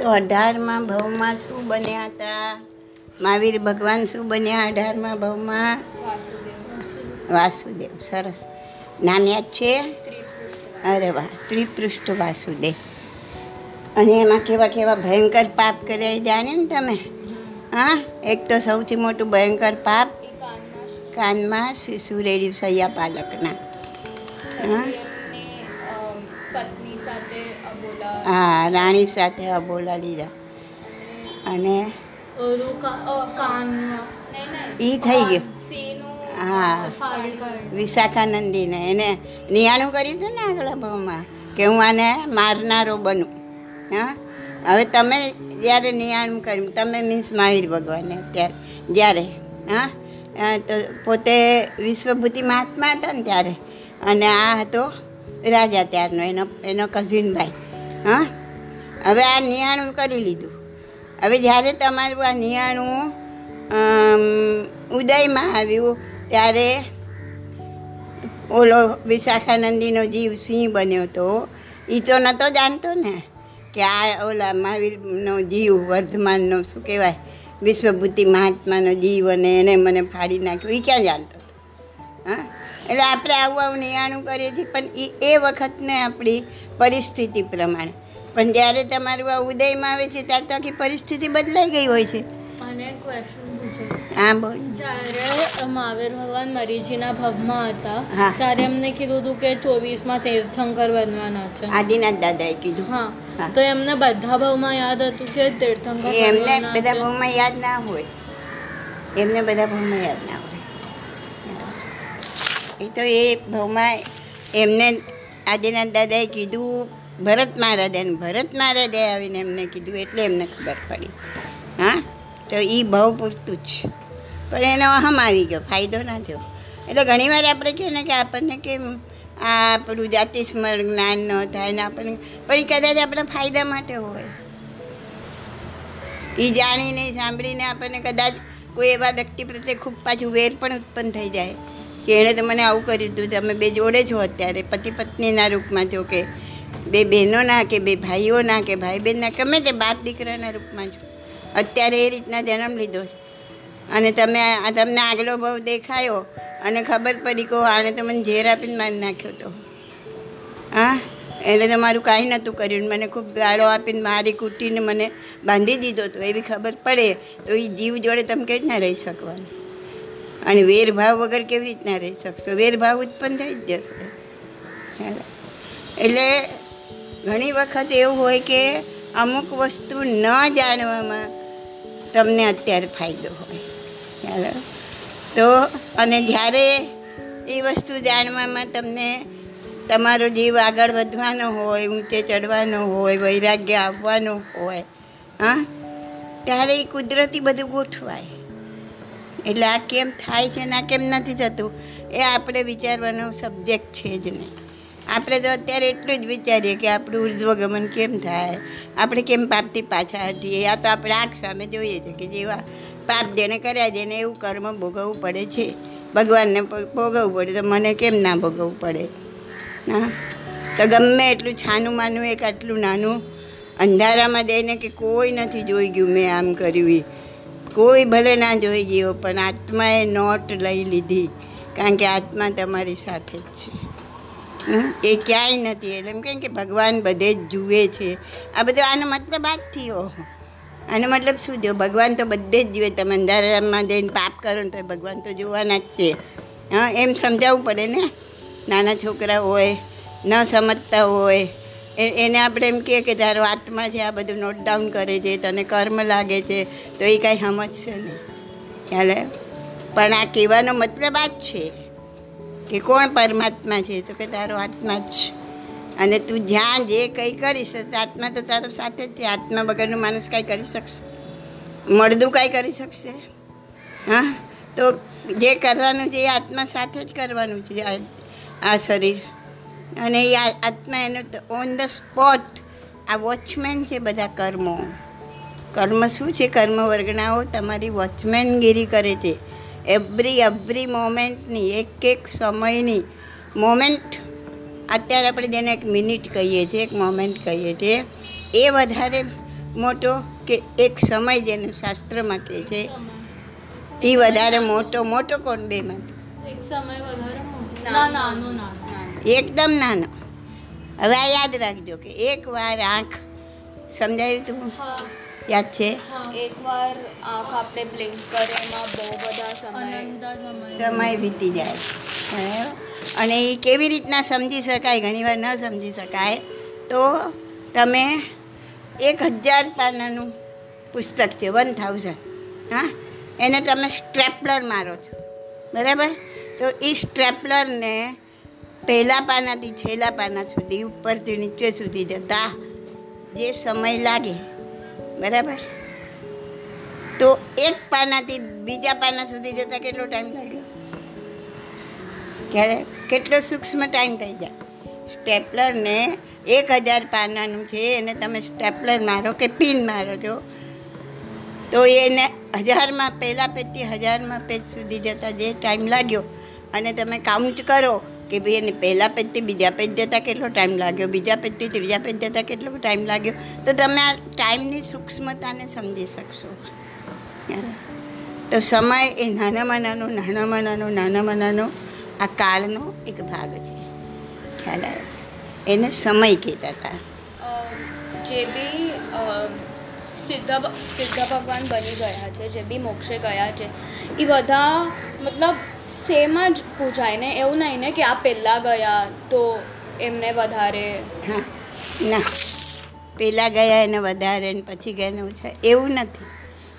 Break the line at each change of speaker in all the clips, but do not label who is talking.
તો અઢારમાં ભવમાં શું બન્યા હતા? મહાવીર ભગવાન શું બન્યા અઢારમાં ભવમાં? વાસુદેવ, સરસ. નામ યાદ છે? અરે વાહ, ત્રિપૃષ્ઠ વાસુદેવ. અને એમાં કેવા કેવા ભયંકર પાપ કર્યા એ જાણે ને તમે? હા, એક તો સૌથી મોટું ભયંકર પાપ કાનમાં શિશુ રેડ્યું સૈયા પાલકના. હા. હા રાણી સાથે અબોલા લીધા અને ઈ થઈ ગયું. હા. વિશાખાનંદીને એને નિયાણું કર્યું હતું ને આગળ ભાવમાં કે હું આને મારનારો બનું. હા? હવે તમે જ્યારે નિયાણું કર્યું તમે મીન્સ મહાવીર ભગવાનને અત્યારે જ્યારે હા? તો પોતે વિશ્વભૂતિ મહાત્મા હતા ને ત્યારે. અને આ હતો રાજા ત્યારનો એનો એનો કઝિનભાઈ હા? હવે આ નિયાણું કરી લીધું. હવે જ્યારે તમારું આ નિયાણું ઉદયમાં આવ્યું, ત્યારે ઓલો વિશાખાનંદીનો જીવ સિંહ બન્યો તો એ તો નહોતો જાણતો ને કે આ ઓલા મહાવીરનો જીવ વર્ધમાનનો શું કહેવાય, વિશ્વભૂતિ મહાત્માનો જીવ અને એને મને ફાડી નાખ્યો એ ક્યાં જાણતો હતો? હા? એટલે આપણે આવું આવું નિયાણું કરીએ છીએ પણ એ એ વખતને આપણી પરિસ્થિતિ પ્રમાણે. પણ જ્યારે તમારું આ ઉદયમાં આવે છે ત્યારે તો આખી પરિસ્થિતિ બદલાઈ ગઈ હોય છે.
અને ક્વેશ્ચન
હા બોલ.
જ્યારે મહાવીર ભગવાન મરીજીના ભવમાં હતા ત્યારે એમને કીધું હતું કે ચોવીસમાં તીર્થંકર બનવાના છે.
આદિનાથ દાદાએ કીધું.
હા. તો એમને બધા ભાવમાં યાદ હતું કે તીર્થંકર
એમને બધા ભાવમાં યાદ ના હોય. એમને બધા ભાવમાં યાદ ના હોય. એ તો એ ભાવમાં એમને આદિનાથ દાદાએ કીધું, ભરત મહારાજાને ભરત મહારાજાએ આવીને એમને કીધું એટલે એમને ખબર પડી. હા? તો એ ભાવ પૂરતું જ પણ એનો અહમ આવી ગયો, ફાયદો ના થયો. એટલે ઘણીવાર આપણે કહીએ ને કે આપણને કેમ આ આપણું જાતિ સ્મરણ જ્ઞાન ન થાય ને આપણને, પણ એ કદાચ આપણા ફાયદા માટે હોય. એ જાણીને, સાંભળીને આપણને કદાચ કોઈ એવા વ્યક્તિ પ્રત્યે ખૂબ પાછું વેર પણ ઉત્પન્ન થઈ જાય. કે એણે તો મને આવું કર્યું હતું. તમે બે જોડે છો અત્યારે પતિ પત્નીના રૂપમાં છો કે, બે બહેનોના કે બે ભાઈઓના કે ભાઈ બહેનના, ગમે તે બાપ દીકરાના રૂપમાં છો અત્યારે એ રીતના જન્મ લીધો છે. અને તમે તમને આગલો ભાવ દેખાયો અને ખબર પડી કહો આણે તો મને ઝેર આપીને મારી નાખ્યો તો. હા? એટલે તમારું કાંઈ નહોતું કર્યું. મને ખૂબ ગાળો આપીને મારી કૂટીને મને બાંધી દીધો હતો એવી ખબર પડે. તો એ જીવ જોડે તમે કેવી રીતના રહી શકવાનું? અને વેરભાવ વગર કેવી રીતના રહી શકશો? વેરભાવ ઉત્પન્ન થઈ જ જશે? એટલે ઘણી વખત એવું હોય કે અમુક વસ્તુ ન જાણવામાં તમને અત્યારે ફાયદો હોય. ચાલો તો અને જ્યારે એ વસ્તુ જાણવામાં તમને તમારો જીવ આગળ વધવાનો હોય, ઊંચે ચડવાનો હોય, વૈરાગ્ય આવવાનો હોય, હા, ત્યારે એ કુદરતી બધું ગોઠવાય. એટલે આ કેમ થાય છે ને આ કેમ નથી થતું, એ આપણે વિચારવાનો સબ્જેક્ટ છે જ નહીં. આપણે તો અત્યારે એટલું જ વિચારીએ કે આપણું ઉર્ધ્વગમન કેમ થાય, આપણે કેમ પાપથી પાછા હટીએ, આ તો આપણે આંખ સામે જોઈએ છે કે જેવા પાપ જેને કર્યા જેને એવું કર્મ ભોગવવું પડે છે. ભગવાનને ભોગવવું પડે, તો મને કેમ ના ભોગવવું પડે? હા? તો ગમે એટલું છાનું માનું એક, આટલું નાનું અંધારામાં જઈને કે કોઈ નથી જોઈ ગયું મેં આમ કર્યું એ કોઈ ભલે ના જોઈ ગયો, પણ આત્માએ નોટ લઈ લીધી. કારણ કે આત્મા તમારી સાથે જ છે? એ ક્યાંય નથી. એટલે એમ કેમ કે ભગવાન બધે જ જુએ છે. આ બધું આનો મતલબ આ જ થયો. આનો મતલબ શું થયો? ભગવાન તો બધે જ જુએ. તમે અંધારામાં જઈને પાપ કરો ને તો ભગવાન તો જોવાના જ છે. હા? એમ સમજાવવું પડે ને? નાના છોકરા હોય, ન સમજતા હોય એને આપણે એમ કહીએ કે તારો આત્મા છે, આ બધું નોટ ડાઉન કરે છે, તને કર્મ લાગે છે, તો એ કાંઈ સમજશે નહીં. ખ્યાલ પણ આ કહેવાનો મતલબ આ જ છે કે કોણ પરમાત્મા છે? તો કે તારો આત્મા જ છે. અને તું જ્યાં જે કંઈ કરીશ આત્મા તો તારો સાથે જ છે. આત્મા વગરનું માણસ કાંઈ કરી શકશે? મળદું કાંઈ કરી શકશે? હા? તો જે કરવાનું છે એ આત્મા સાથે જ કરવાનું છે આ શરીર. અને એ આ- આત્મા એનો ઓન ધ સ્પોટ આ વોચમેન છે બધા કર્મો. કર્મ શું છે? કર્મ વર્ગણાઓ તમારી વોચમેનગીરી કરે છે. એવરી એવરી મોમેન્ટની એક એક સમયની મોમેન્ટ અત્યારે આપણે જેને એક મિનિટ કહીએ છીએ એક મોમેન્ટ કહીએ છીએ એ વધારે મોટો કે એક સમય જેને શાસ્ત્રમાં કહે છે એ વધારે મોટો મોટો કોણ બેમાંથી
એક સમય વધારે મોટો. ના નાનું નાનું
એકદમ નાનો. હવે આ યાદ રાખજો કે એકવાર આંખ સમજાયું તું? યાદ છે?
એકવાર આંખ આપણે બ્લિંક કરે એમાં બહુ બધા સમય
સમય.
સમય વીતી જાય? અને એ કેવી રીતના સમજી શકાય? ઘણીવાર ન સમજી શકાય. તો તમે એક હજાર પાનાનું પુસ્તક છે વન થાઉઝન્ડ હા? એને તમે સ્ટ્રેપલર મારો છો. બરાબર? તો એ સ્ટ્રેપલરને પહેલા પાનાથી છેલ્લા પાના સુધી, ઉપરથી નીચે સુધી જતા જે સમય લાગે, બરાબર? તો એક પાનાથી બીજા પાના સુધી જતાં કેટલો ટાઈમ લાગ્યો? ક્યારે? કેટલો સૂક્ષ્મ ટાઈમ થઈ જાય? સ્ટેપલરને એક હજાર પાનાનું છે, એને તમે સ્ટેપલર મારો કે પિન મારો છો, તો એને હજારમાં, પહેલાં પેજથી હજારમાં પેજ સુધી જતાં જે ટાઈમ લાગ્યો, અને તમે કાઉન્ટ કરો કે ભાઈ એને પહેલાં પેજથી બીજા પેજ જતાં કેટલો ટાઈમ લાગ્યો, બીજા પેજથી ત્રીજા પેજ જતાં કેટલો ટાઈમ લાગ્યો, તો તમે આ ટાઈમની સૂક્ષ્મતાને સમજી શકશો? તો સમય એ નાનામાં નાનો નાનામાં નાનો નાનામાં નાનો, આ કાળનો એક ભાગ છે. ખ્યાલ આવે છે? એને સમય કહેતા હતા.
જે બી સિદ્ધ સિદ્ધ ભગવાન બની ગયા છે, જે બી મોક્ષે ગયા છે, એ બધા, મતલબ સેમ જ પૂછાય ને એવું નહીં ને કે આ પહેલાં ગયા તો એમને વધારે.
હા, ના. પહેલાં ગયા એને વધારે ને પછી ગયા એને ઓછા. એવું નથી.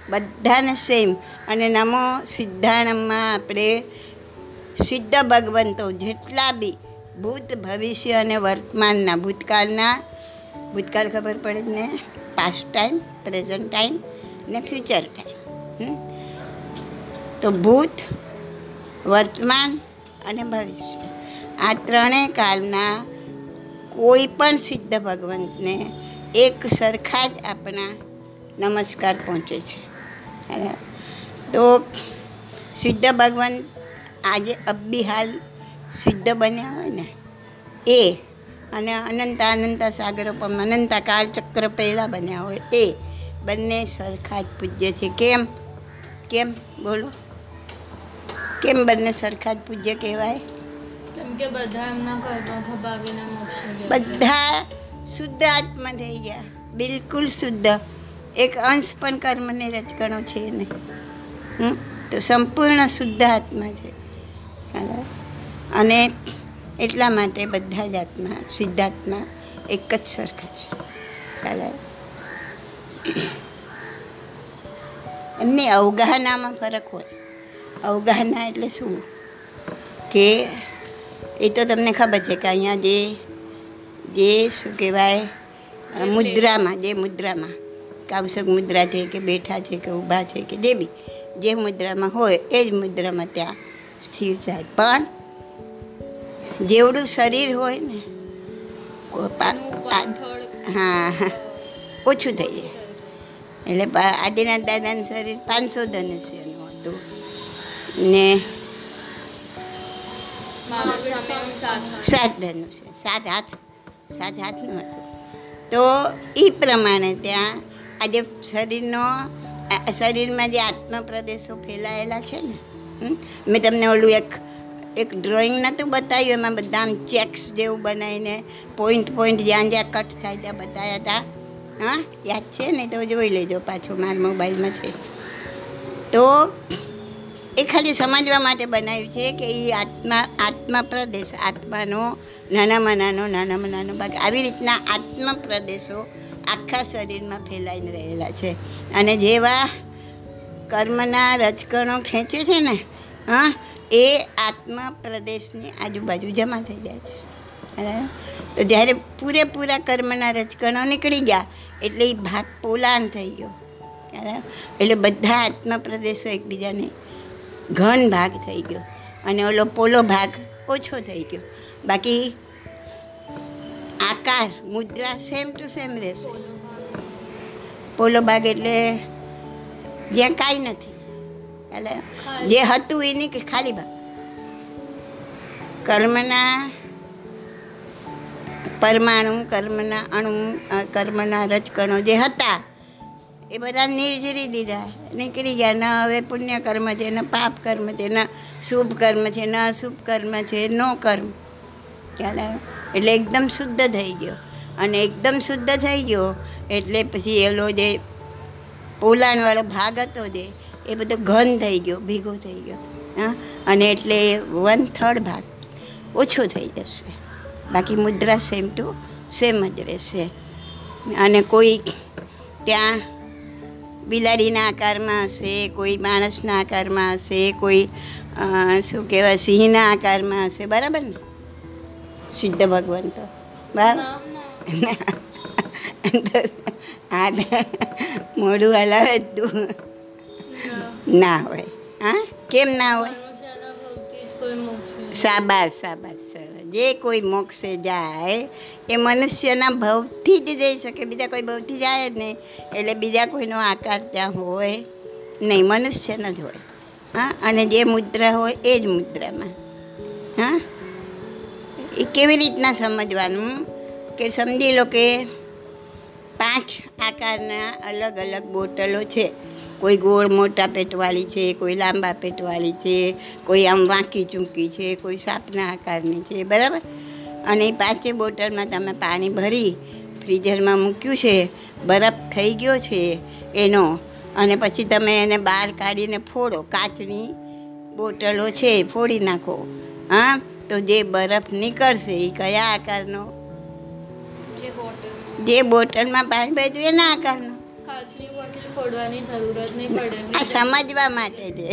બધાને સેમ અને નમો સિદ્ધાણમમાં આપણે સિદ્ધ ભગવંતો જેટલા બી ભૂત ભવિષ્ય અને વર્તમાનના, ભૂતકાળના, ભૂતકાળ ખબર પડે ને? પાસ્ટ ટાઈમ પ્રેઝન્ટ ટાઈમ ને ફ્યુચર ટાઈમ? તો ભૂત વર્તમાન અને ભવિષ્ય. આ ત્રણેય કાળના કોઈ પણ સિદ્ધ ભગવંતને એક સરખા જ આપણા નમસ્કાર પહોંચે છે. તો સિદ્ધ ભગવાન આજે અબ્બી હાલ સિદ્ધ બન્યા હોય ને, એ અને અનંત અનંતા સાગરો પણ અનંતા કાળચક્ર પહેલાં બન્યા હોય, એ બંને સરખા જ પૂજ્ય છે. કેમ? કેમ? બોલો. કેમ બંને સરખા જ પૂજ્ય કહેવાય?
કેમ કે બધા એમના કર્મ ખપાવીને મોક્ષ
બધા શુદ્ધ આત્મા થઈ ગયા. બિલકુલ શુદ્ધ. એક અંશ પણ કર્મને રચકણો છે નહીં હમ? તો સંપૂર્ણ શુદ્ધ આત્મા છે? અને એટલા માટે બધા જ આત્મા સિદ્ધાત્મા એક જ સરખા છે. બરાબર? એમની અવગાહનામાં ફરક હોય. અવગાહના એટલે શું? કે એ તો તમને ખબર છે કે અહીંયા જે જે શું કહેવાય મુદ્રામાં જે મુદ્રામાં કાવસક મુદ્રા છે કે બેઠા છે કે ઊભા છે કે જે બી જે મુદ્રામાં હોય એ જ મુદ્રામાં ત્યાં સ્થિર થાય. પણ જેવડું શરીર હોય ને હા હા ઓછું થઈ જાય. એટલે આદિનાથ દાદાનું શરીર પાંચસો ધનુષ્ય ને
મહાવીર સ્વામીનું સાથ
સાત ધનુષ્ય સાત હાથ સાત હાથનું હતું. તો એ પ્રમાણે ત્યાં આજે શરીરનો શરીરમાં જે આત્મપ્રદેશો ફેલાયેલા છે ને મેં તમને ઓલું એક એક ડ્રોઈંગ નહોતું બતાવ્યું, એમાં બધા આમ ચેક્સ જેવું બનાવીને પોઈન્ટ પોઈન્ટ જ્યાં જ્યાં કટ થાય ત્યાં બતાવ્યા હતા હા, યાદ છે ને? તો જોઈ લેજો પાછું મારા મોબાઈલમાં છે. તો એ ખાલી સમજવા માટે બનાવ્યું છે કે એ આત્મા આત્મા પ્રદેશ આત્માનો, નાનામાં નાનો નાનામાં નાનો ભાગ, આવી રીતના આત્મ પ્રદેશો આખા શરીરમાં ફેલાઈને રહેલા છે. અને જેવા કર્મના રજકણો ખેંચે છે ને, હા, એ આત્મા પ્રદેશની આજુબાજુ જમા થઈ જાય છે. તો જ્યારે પૂરેપૂરા કર્મના રજકણો નીકળી ગયા, એટલે એ ભાગ પોલાણ થઈ ગયો. એટલે બધા આત્મા પ્રદેશો એકબીજાને ઘન ભાગ થઈ ગયો અને ઓલો પોલો ભાગ ઓછો થઈ ગયો. બાકી આકાર, મુદ્રા સેમ ટુ સેમ રહેશે. પોલો ભાગ એટલે જ્યાં કાંઈ નથી. એટલે જે હતું એની કે ખાલી ભાગ. કર્મના પરમાણુ, કર્મના અણુ કર્મના રજકણો જે હતા એ બધા નિર્જરી દીધા. નીકળી ગયા. ન હવે પુણ્ય કર્મ છે, ન પાપ કર્મ છે, ન શુભ કર્મ છે, ન અશુભ કર્મ છે, નો કર્મ. ખ્યાલ આવ્યો એટલે એકદમ શુદ્ધ થઈ ગયો. અને એકદમ શુદ્ધ થઈ ગયો એટલે પછી એલો જે પોલાણવાળો ભાગ હતો જે, એ બધો ઘન થઈ ગયો, ભેગો થઈ ગયો. હા? અને એટલે વન થર્ડ ભાગ ઓછો થઈ જશે. બાકી મુદ્રા સેમ ટુ સેમ જ રહેશે. અને કોઈ ત્યાં બિલાડીના આકારમાં હશે કોઈ માણસના આકારમાં હશે કોઈ શું કહેવાય સિંહના આકારમાં હશે બરાબર ને? શુદ્ધ ભગવાન તો. બરાબર? આ મોઢું હલાવે તું.
ના
હોય. હા? કેમ ના હોય?
સાબાસ સાબાસ જ
જે કોઈ મોક્ષે જાય, એ મનુષ્યના ભવથી જ જઈ શકે. બીજા કોઈ ભવથી જાય જ નહીં. એટલે બીજા કોઈનો આકાર ત્યાં હોય નહીં. મનુષ્યનો જ હોય. હા? અને જે મુદ્રા હોય એ જ મુદ્રામાં. હા? એ કેવી રીતના સમજવાનું? કે સમજી લો કે પાંચ આકારના અલગ અલગ બોટલો છે. કોઈ ગોળ મોટા પેટવાળી છે કોઈ લાંબા પેટવાળી છે કોઈ આમ વાંકી ચૂંકી છે કોઈ સાપના આકારની છે બરાબર? અને એ પાંચે બોટલમાં તમે પાણી ભરી ફ્રીઝરમાં મૂક્યું છે બરફ થઈ ગયો છે એનો. અને પછી તમે એને બહાર કાઢીને ફોડો કાચની બોટલો છે ફોડી નાખો. હા તો જે બરફ નીકળશે એ કયા આકારનો?
જે
બોટલમાં. પાણી ભર્યું એના આકારનો.
ફોડવાની જરૂરત નહીં પડે
આ સમજવા માટે છે.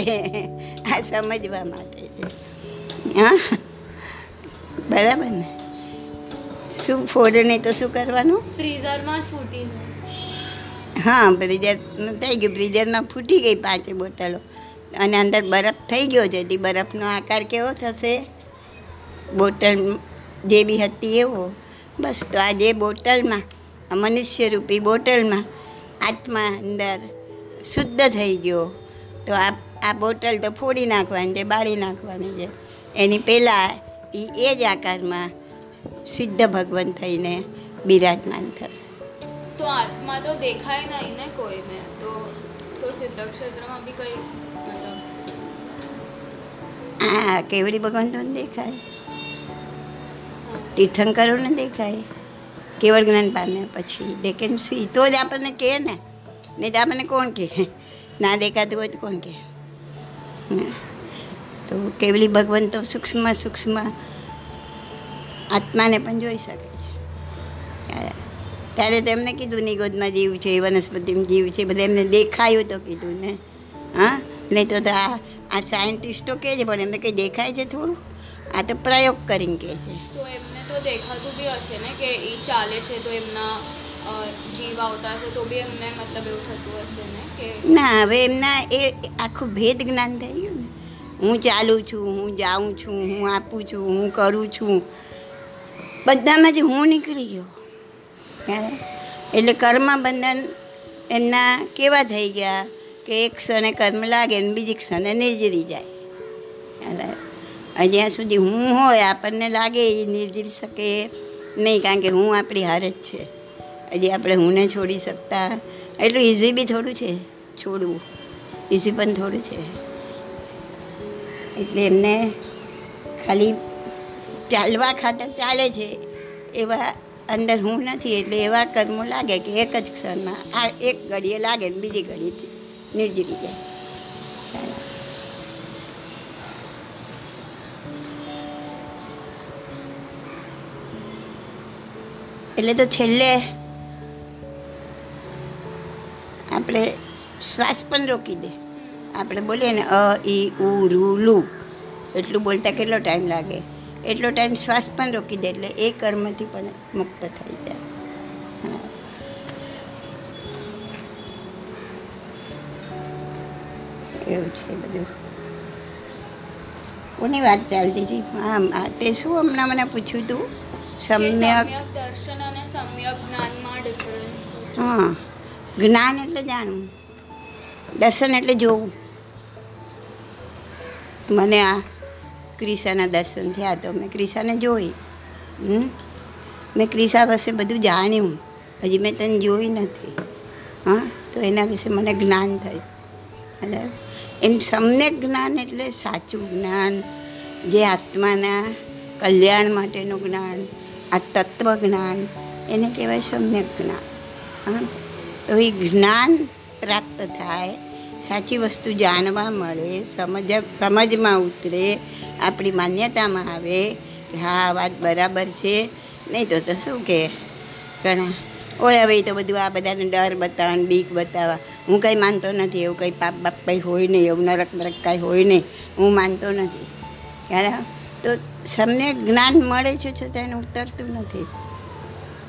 આ સમજવા માટે છે. હા? બરાબર ને? શું ફોડે નહીં તો શું કરવાનું?
ફ્રીઝરમાં જ ફૂટી
હા બ્રિજર થઈ ગયું. બ્રિજરમાં ફૂટી ગઈ પાંચે બોટલો. અને અંદર બરફ થઈ ગયો છે. તે બરફનો આકાર કેવો થશે? બોટલ જે બી હતી એવો. બસ તો આ જે બોટલમાં મનુષ્યરૂપી બોટલમાં આત્મા અંદર શુદ્ધ થઈ ગયો. તો આ આ બોટલ તો ફોડી નાખવાની છે બાળી નાખવાની છે. એની પહેલાં એ એ જ આકારમાં સિદ્ધ ભગવાન થઈને બિરાજમાન થશે.
તો આત્મા તો દેખાય નહીં ને કોઈને તો તો સિદ્ધ ક્ષેત્રમાં બી કઈ મતલબ
આ કેવડી ભગવાન તો દેખાય. તીર્થંકરોને દેખાય. કેવળ જ્ઞાન પામ્યા પછી શું? તો જ આપણને કહે ને. નહીં તો આપણને કોણ કહે? ના દેખાતું હોય તો કોણ કહે. તો કેવલી ભગવાન તો સૂક્ષ્મ સૂક્ષ્મ આત્માને પણ જોઈ શકે છે. ત્યારે તો એમને કીધું, નિગોદમાં જીવ છે, વનસ્પતિમાં જીવ છે. બધા એમને દેખાયું તો કીધું ને. હા? નહીં તો આ આ સાયન્ટિસ્ટો કહે છે, પણ એમને કંઈ દેખાય છે થોડું? આ તો પ્રયોગ કરીને કહે છે.
તો દેખાતું બી હશે ને કે એ ચાલે છે તો એમના જીવ આવતા હશે તો બી એમને મતલબ એવું થતું હશે ને કે
ના, હવે એમના એ આખું ભેદ જ્ઞાન થઈ ગયું ને હું ચાલું છું, હું જાઉં છું, હું આપું છું, હું કરું છું બધામાં જ હું નીકળી ગયો? એટલે કર્મ બંધન એમના કેવા થઈ ગયા કે એક ક્ષણે કર્મ લાગે ને બીજી ક્ષણે નિર્જરી જાય? જ્યાં સુધી હું હોય, આપણને લાગે એ નિર્જીલ શકે નહીં, કારણ કે હું આપણી હાર જ છે. હજી આપણે હુંને છોડી શકતા. એટલું ઇઝી બી થોડું છે, છોડવું. ઇઝી પણ થોડું છે. એટલે એમને ખાલી ચાલવા ખાતર ચાલે છે, એવા અંદર હું નથી, એટલે એવા કર્મો લાગે કે એક જ ક્ષણમાં આ એક ઘડીએ લાગે ને બીજી ઘડી નિર્જીવી જાય. એટલે તો છેલ્લે આપણે શ્વાસ પણ રોકી દે. આપણે બોલીએ ને, અ ઈ ઉ, રૂ, લુ. એટલું બોલતા કેટલો ટાઈમ લાગે? એટલો ટાઈમ શ્વાસ પણ રોકી દે એટલે એ કર્મથી પણ મુક્ત થઈ જાય. એવું છે બધું. કોની વાત ચાલતી હતી? હા તે શું હમણાં મને પૂછ્યું તું?
કે
સમ્યક.
દર્શન અને સમ્યક જ્ઞાનમાં ડિફરન્સ
હા જ્ઞાન એટલે જાણવું દર્શન એટલે જોવું. મને આ ક્રિશાના દર્શન થયા તો મેં ક્રિશાને જોઈ હમ? મેં ક્રિશા પાસે બધું જાણ્યું હજી મેં તને જોઈ નથી હા? તો એના વિશે મને જ્ઞાન થયું. અને એમ સમ્યક જ્ઞાન એટલે સાચું જ્ઞાન જે આત્માના કલ્યાણ માટેનું જ્ઞાન આ તત્વજ્ઞાન, એને કહેવાય સમ્યક જ્ઞાન હા? તો એ જ્ઞાન પ્રાપ્ત થાય, સાચી વસ્તુ જાણવા મળે, સમજ, સમજમાં ઉતરે, આપણી માન્યતામાં આવે કે હા વાત બરાબર છે. નહીં તો તો શું કહે ઘણા, ઓય, હવે તો બધું આ બધાને ડર બતાવવા બીક બતાવવા. હું કંઈ માનતો નથી, એવું કંઈ પાપ બાપ કંઈ હોય નહીં, એવું નરક નરક કાંઈ હોય નહીં, હું માનતો નથી. ત્યારે તો સમ્યક જ્ઞાન મળે છે છતાં એને ઉતરતું નથી.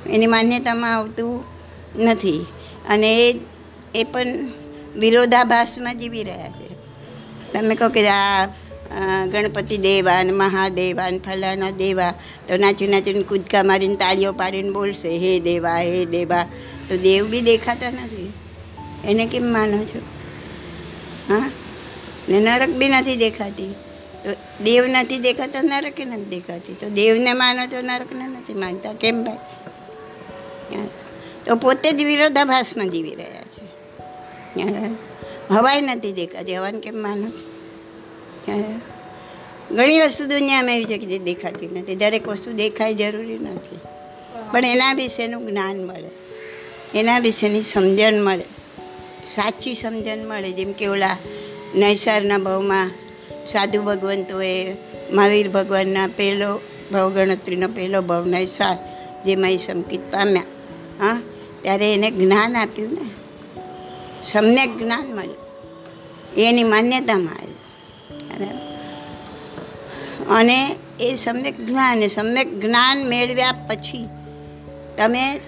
એની માન્યતામાં આવતું નથી. અને એ એ પણ વિરોધાભાસમાં જીવી રહ્યા છે. તમે કહો કે આ ગણપતિ દેવાન, મહાદેવાન ફલાના દેવા, તો નાચી નાચીને કૂદકા મારીને તાળીઓ પાડીને બોલશે, હે દેવા હે દેવા. તો દેવ બી દેખાતા નથી. એને કેમ માનો છો? હા? ને નરક બી નથી દેખાતી. તો દેવ નથી દેખાતા, નરકે નથી દેખાતી. તો દેવને માનો તો નરકને નથી માનતા. કેમ ભાઈ? તો પોતે જ વિરોધાભાસમાં જીવી રહ્યા છે. હવાઈ નથી દેખાતી. હવાને કેમ માનો છો? ઘણી વસ્તુ દુનિયામાં એવી છે કે જે દેખાતી નથી. દરેક વસ્તુ દેખાય જરૂરી નથી. પણ એના વિશેનું જ્ઞાન મળે. એના વિશેની સમજણ મળે. સાચી સમજણ મળે. જેમ કે ઓલા નૈસારના ભાવમાં સાધુ ભગવંતોએ મહાવીર ભગવાનના પહેલો ભાવ ગણતરીનો પહેલો ભાવ સાર, જેમાં એ સંકિત પામ્યા. હા, ત્યારે એને જ્ઞાન આપ્યું ને. સમ્યક જ્ઞાન મળ્યું. એની માન્યતામાં આવ્યું. અને એ સમ્યક જ્ઞાન સમ્યક જ્ઞાન મેળવ્યા પછી તમે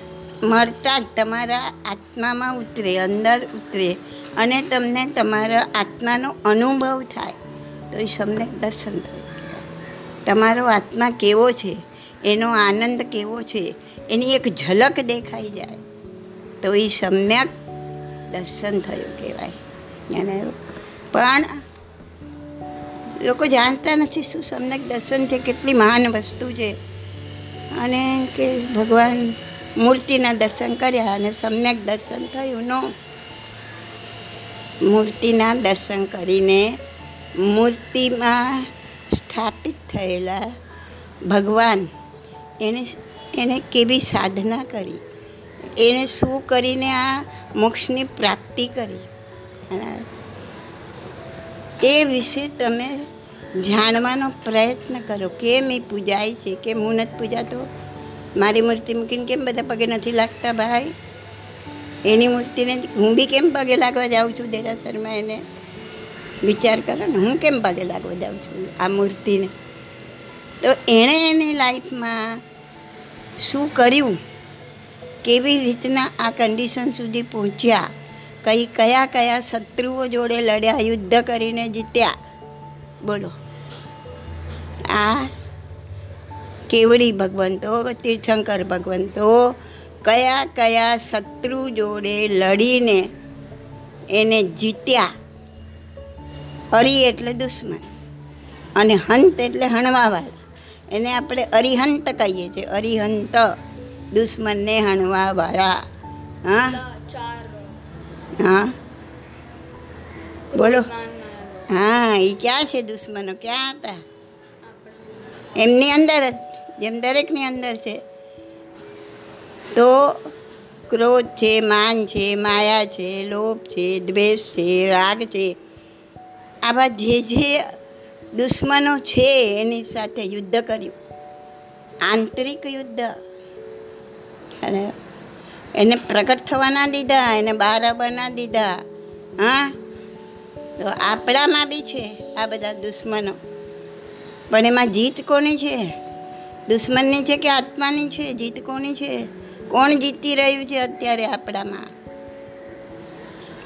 મરતા જ તમારા આત્મામાં ઉતરે, અંદર ઉતરે, અને તમને તમારા આત્માનો અનુભવ થાય. તો એ સમ્યક દર્શન તમારો આત્મા કેવો છે, એનો આનંદ કેવો છે, એની એક ઝલક દેખાઈ જાય તો એ સમ્યક દર્શન થયું કહેવાય. અને પણ લોકો જાણતા નથી શું સમ્યક દર્શન છે, કેટલી મહાન વસ્તુ છે. અને કે ભગવાન મૂર્તિના દર્શન કર્યા અને સમ્યક દર્શન થયું નો. મૂર્તિના દર્શન કરીને મૂર્તિમાં સ્થાપિત થયેલા ભગવાન એને એને કેવી સાધના કરી? એને શું કરીને આ મોક્ષની પ્રાપ્તિ કરી? એ વિશે તમે જાણવાનો પ્રયત્ન કરો. કેમ એ પૂજાય છે? કેમ હું નથી પૂજાતો? મારી મૂર્તિ મૂકીને કેમ બધા પગે નથી લાગતા, ભાઈ? એની મૂર્તિને હું બી કેમ પગે લાગવા જાઉં છું, દેરાસરમાં એને? વિચાર કરો ને, હું કેમ પગે લાગવા જાઉં છું આ મૂર્તિને? તો એણે એની લાઈફમાં શું કર્યું? કેવી રીતના આ કન્ડિશન સુધી પહોંચ્યા? કઈ કયા કયા શત્રુઓ જોડે લડ્યા, યુદ્ધ કરીને જીત્યા? બોલો. આ કેવડી ભગવંતો, તીર્થંકર ભગવંતો, કયા કયા શત્રુ જોડે લડીને એને જીત્યા? હરિ એટલે દુશ્મન. અને હંત એટલે હણવાવાળા. એને આપણે અરિહંત કહીએ છીએ. અરિહંત, દુશ્મનને હણવાવાળા. હા? હા? બોલો. હા એ ક્યાં છે દુશ્મનો? ક્યાં હતા? એમની અંદર જ, જેમ દરેકની અંદર છે. તો ક્રોધ છે, માન છે, માયા છે, લોભ છે, દ્વેષ છે, રાગ છે. આવા જે જે દુશ્મનો છે એની સાથે યુદ્ધ કર્યું. આંતરિક યુદ્ધ. અને એને પ્રગટ થવા ના દીધા, એને બહાર આવવા ના દીધા. હા? તો આપણામાં બી છે આ બધા દુશ્મનો. પણ એમાં જીત કોની છે? દુશ્મનની છે કે આત્માની છે? જીત કોની છે? કોણ જીતી રહ્યું છે અત્યારે આપણામાં?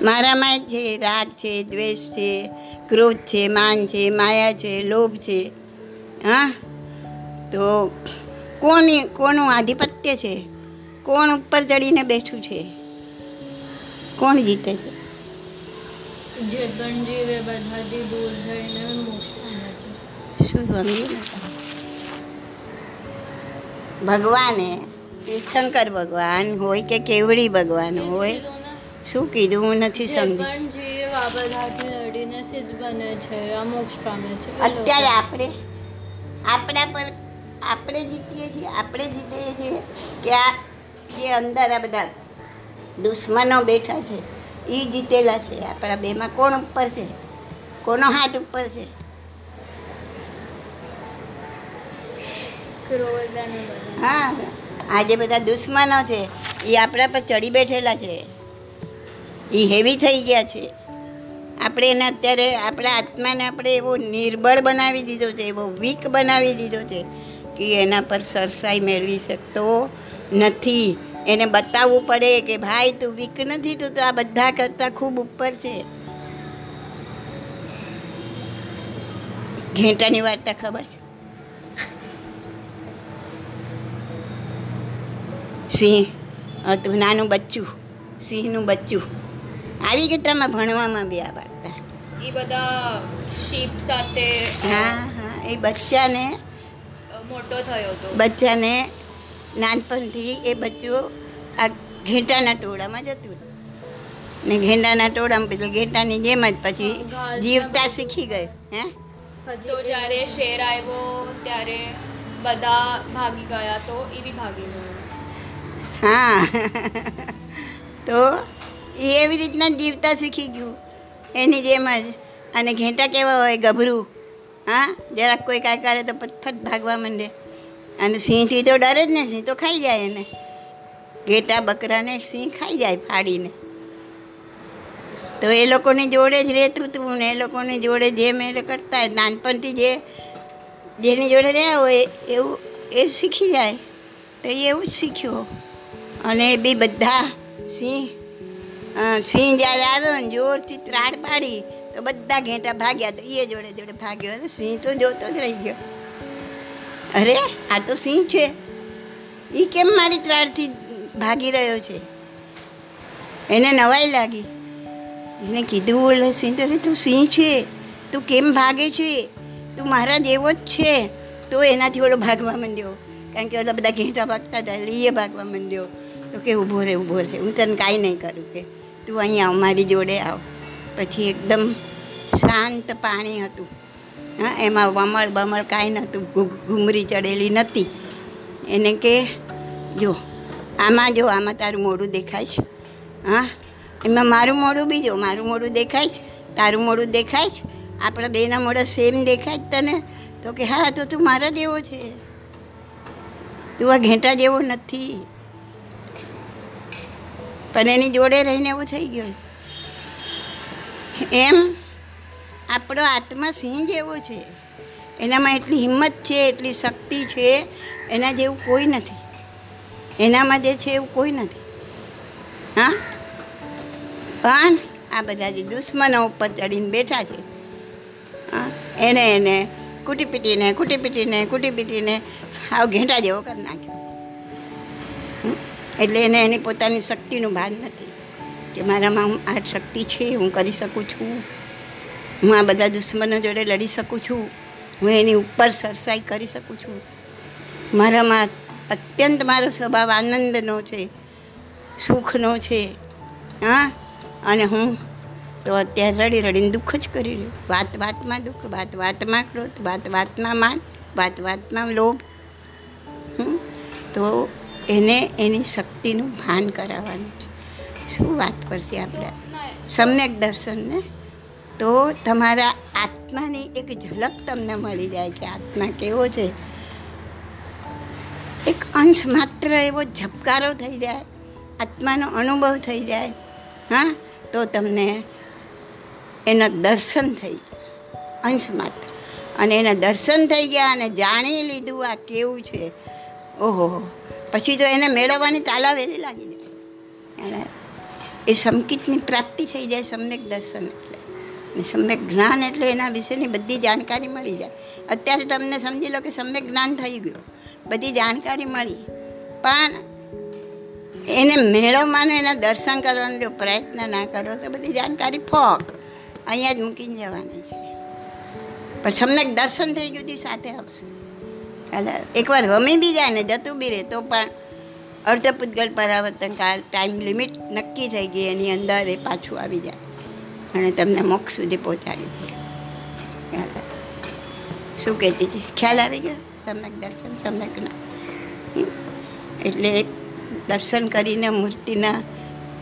મારામાં છે રાગ છે દ્વેષ છે ક્રોધ છે માન છે માયા છે લોભ છે. હા? તો કોની કોનું આધિપત્ય છે? કોણ ઉપર ચડીને બેઠું છે? કોણ જીતે છે?
જે પણ જીવે બધાથી દૂર જઈને મોક્ષ પામે છે.
શું ભગવાને તીર્થંકર ભગવાન હોય કે કેવડી ભગવાન હોય? શું કીધું હું નથી
જે
સમજી.
પણ જીવ આ લડીને સિદ્ધ બને છે આ મોક્ષ પામે છે
અત્યારે આપણે આપણા પર આપણે જીતીએ છીએ આપણે જીતીએ છીએ કે આ જે અંદર આ બધા દુશ્મનો બેઠા છે એ જીતેલા છે. આપણા બેમાં કોણ ઉપર છે? કોનો હાથ ઉપર છે? હા આ જે બધા દુશ્મનો છે એ આપણા પર ચડી બેઠેલા છે. એ હેવી થઈ ગયા છે. આપણે એને અત્યારે આપણા આત્માને આપણે એવો નિર્બળ બનાવી દીધો છે, એવો વીક બનાવી દીધો છે કે એના પર સરસાઈ મેળવી શકતો નથી. એને બતાવવું પડે કે ભાઈ તું વીક નથી, તું તો આ બધા કરતાં ખૂબ ઉપર છે. ઘેંટાની વાર્તા ખબર છે? સિંહ હતું નાનું બચ્ચું, સિંહનું બચ્ચું. આવી કેટલામાં ભણવામાં બી આ વાર્તા
એ બધા શીપ સાથે
હા હા એ બચ્ચાને
મોટો થયો હતો
બચ્ચાને નાનપણથી એ બચ્ચું આ ઘેટાના ટોળામાં જતું. ને ઘેંડાના ટોળામાં પછી ઘેટાની જેમ જ પછી જીવતા શીખી ગયો હે?
તો જ્યારે શેર આવ્યો ત્યારે બધા ભાગી ગયા તો એ બી ભાગી ગયો.
હા તો એ એવી રીતના જીવતા શીખી ગયું. એની જેમ જ. અને ઘેંટા કેવા હોય ગભરું. હા જરાક કોઈ કાંઈ કરે તો ફટફટ ભાગવા માંડે. અને સિંહથી તો ડરે જ ને સિંહ તો ખાઈ જાય એને. ઘેટા બકરાને સિંહ ખાઈ જાય ફાડીને. તો એ લોકોની જોડે જ રહેતું હતું ને એ લોકોની જોડે જેમ એ કરતા હોય, નાનપણથી જે જેની જોડે રહ્યા હોય એવું એ શીખી જાય. તો એ એવું જ શીખ્યો. અને એ બી બધા સિંહ સિંહ જ્યારે આવ્યો ને જોરથી ત્રાડ પાડી, તો બધા ઘેંટા ભાગ્યા તો એ જોડે જોડે ભાગ્યો. અને સિંહ તો જોતો જ રહી ગયો. અરે, આ તો સિંહ છે. એ કેમ મારી ત્રાડથી ભાગી રહ્યો છે? એને નવાઈ લાગી. એને કીધું, ઓલે સિંહ, "અરે તું સિંહ છે. તું કેમ ભાગે છે? તું મારા જેવો જ છે. તો એનાથી ઓલો ભાગવા માંડ્યો. કારણ કે ઓલા બધા ઘેંટા ભાગતા હતા એટલે એ ભાગવા માંડ્યો. તો કે ઊભો રહે ઊભો રહે હું તને કાંઈ નહીં કરું કે. તું અહીંયા આવ મારી જોડે આવ. પછી એકદમ શાંત પાણી હતું. હા, એમાં વમળ બમળ કાંઈ નહોતું. ઘૂમરી ચડેલી નહોતી. એને કે, જો, આમાં જો, આમાં તારું મોઢું દેખાય છે. હા, એમાં મારું મોઢું બી જો મારું મોઢું દેખાય છે, તારું મોઢું દેખાય છે, આપણા બેના મોઢા સેમ દેખાય જ તને? તો કે, હા, તો તું મારા જેવો છે. તું આ ઘેંટા જેવો નથી. પણ એની જોડે રહીને એવું થઈ ગયું. એમ આપણો આત્મા સિંહ જેવો છે. એનામાં એટલી હિંમત છે, એટલી શક્તિ છે, એના જેવું કોઈ નથી. એનામાં જે છે એવું કોઈ નથી. હા? પણ આ બધા જે દુશ્મનો ઉપર ચડીને બેઠા છે એને એને કૂટી પીટીને કૂટી પીટીને કૂટી પીટીને આવ ઘેંટા જેવો કરી નાખ્યો? એટલે એને એની પોતાની શક્તિનું ભાન નથી. કે મારામાં હું આ શક્તિ છે, હું કરી શકું છું. હું આ બધા દુશ્મનો જોડે લડી શકું છું. હું એની ઉપર સરસાઈ કરી શકું છું. મારામાં અત્યંત મારો સ્વભાવ આનંદનો છે, સુખનો છે, હા? અને હું તો અત્યારે રડી રડીને દુઃખ જ કરી રહ્યું. વાત વાતમાં દુઃખ, વાત વાતમાં ક્રોધ, વાત વાતમાં માન, વાત વાતમાં લોભ? તો એને એની શક્તિનું ભાન કરાવવાનું છે. શું વાત કરશે આપણે? સમ્યક દર્શનને? તો તમારા આત્માની એક ઝલક તમને મળી જાય કે આત્મા કેવો છે. એક અંશ માત્ર એવો ઝબકારો થઈ જાય, આત્માનો અનુભવ થઈ જાય, હા? તો તમને એના દર્શન થઈ જાય, અંશ માત્ર. અને એના દર્શન થઈ ગયા અને જાણી લીધું આ કેવું છે. ઓહો પછી તો એને મેળવવાની તાલાવેલી લાગી જાય. અને એ સમકિતની પ્રાપ્તિ થઈ જાય સમ્યક દર્શન એટલે. ને સમ્યક જ્ઞાન એટલે એના વિશેની બધી જાણકારી મળી જાય. અત્યારે તમને સમજી લો કે સમ્યક જ્ઞાન થઈ ગયું. બધી જાણકારી મળી. પણ એને મેળવવાનો, એના દર્શન કરવાનો જો પ્રયત્ન ના કરો તો બધી જાણકારી ફોક અહીંયા જ મૂકીને જવાની છે. પણ સમ્યક દર્શન થઈ ગયું સાથે આવશે. એટલે એકવાર રમી બી જાય ને જતું બી રહે, તો પણ અર્ધપૂતગલ પરાવર્તન કાળ ટાઈમ લિમિટ નક્કી થઈ ગઈ, એની અંદર એ પાછું આવી જાય. અને તમને મોક્ષ સુધી પહોંચાડી દે. શું કહેતી છે ખ્યાલ આવી ગયો? સમ્યક દર્શન, સમ્યક ના. એટલે દર્શન કરીને મૂર્તિના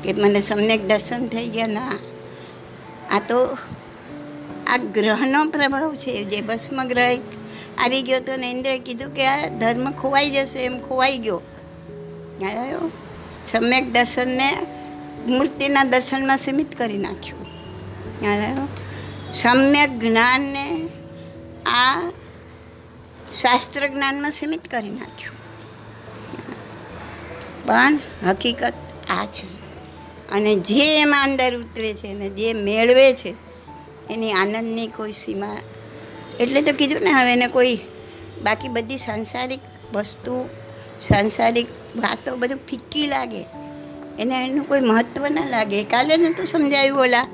કે મને સમ્યક દર્શન થઈ ગયા ના આ તો આ ગ્રહનો પ્રભાવ છે, જે ભસ્મ ગ્રહ આવી ગયો તો ને ઇન્દ્રે કીધું કે આ ધર્મ ખોવાઈ જશે, એમ ખોવાઈ ગયો. સમ્યક દર્શનને મૂર્તિના દર્શનમાં સીમિત કરી નાખ્યું. આવ્યો. સમ્યક જ્ઞાનને આ શાસ્ત્ર જ્ઞાનમાં સીમિત કરી નાખ્યું. પણ હકીકત આ છે. અને જે એમાં અંદર ઉતરે છે અને જે મેળવે છે, એની આનંદની કોઈ સીમા એટલે તો કીધું ને, હવે એને કોઈ બાકી બધી સાંસારિક વસ્તુ, સાંસારિક વાતો બધું ફિક્કી લાગે. એને એનું કોઈ મહત્ત્વ ના લાગે. કાલે નહોતું સમજાયું, ઓલા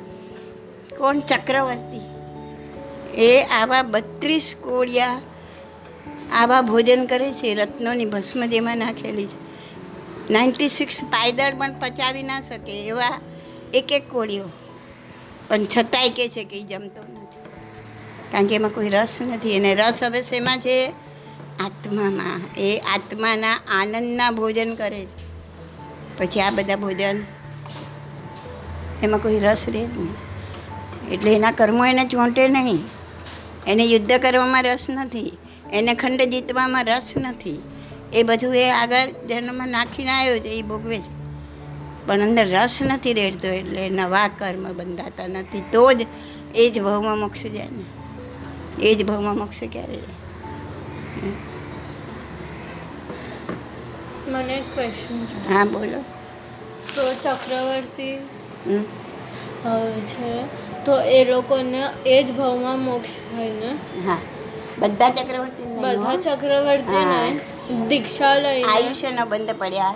કોણ ચક્રવર્તી? એ આવા બત્રીસ કોળિયા આવા ભોજન કરે છે, રત્નોની ભસ્મ જેમાં નાખેલી છે. નાઇન્ટી સિક્સ પાયદળ પણ પચાવી ના શકે એવા એક એક કોળીઓ પણ છતાંય કહે છે કે એ જમતો નથી કારણ કે એમાં કોઈ રસ નથી. અને રસ હવે શેમાં છે? આત્મામાં. એ આત્માના આનંદના ભોજન કરે છે. પછી આ બધા ભોજન, એમાં કોઈ રસ રહે જ નહીં. એટલે એના કર્મો એને ચોંટે નહીં. એને યુદ્ધ કરવામાં રસ નથી. એને ખંડ જીતવામાં રસ નથી. એ બધું એ આગળ જન્મમાં નાખીને આવ્યો છે, એ ભોગવે છે. પણ અંદર રસ નથી રેડતો એટલે નવા કર્મ બંધાતા નથી. તો જ એ જ ભવમાં મોક્ષ જાય ને. એ જ ભાવમાં મોક્ષ ક્યારે
મને ક્વેશ્ચન
હા બોલો.
તો ચક્રવર્તી છે. તો એ લોકોને એ જ ભાવમાં મોક્ષ થાય ને?
હા. બધા ચક્રવર્તી
બધા ચક્રવર્તી ને દીક્ષા લઈને
આયુષ્યનો બંધ પડ્યા.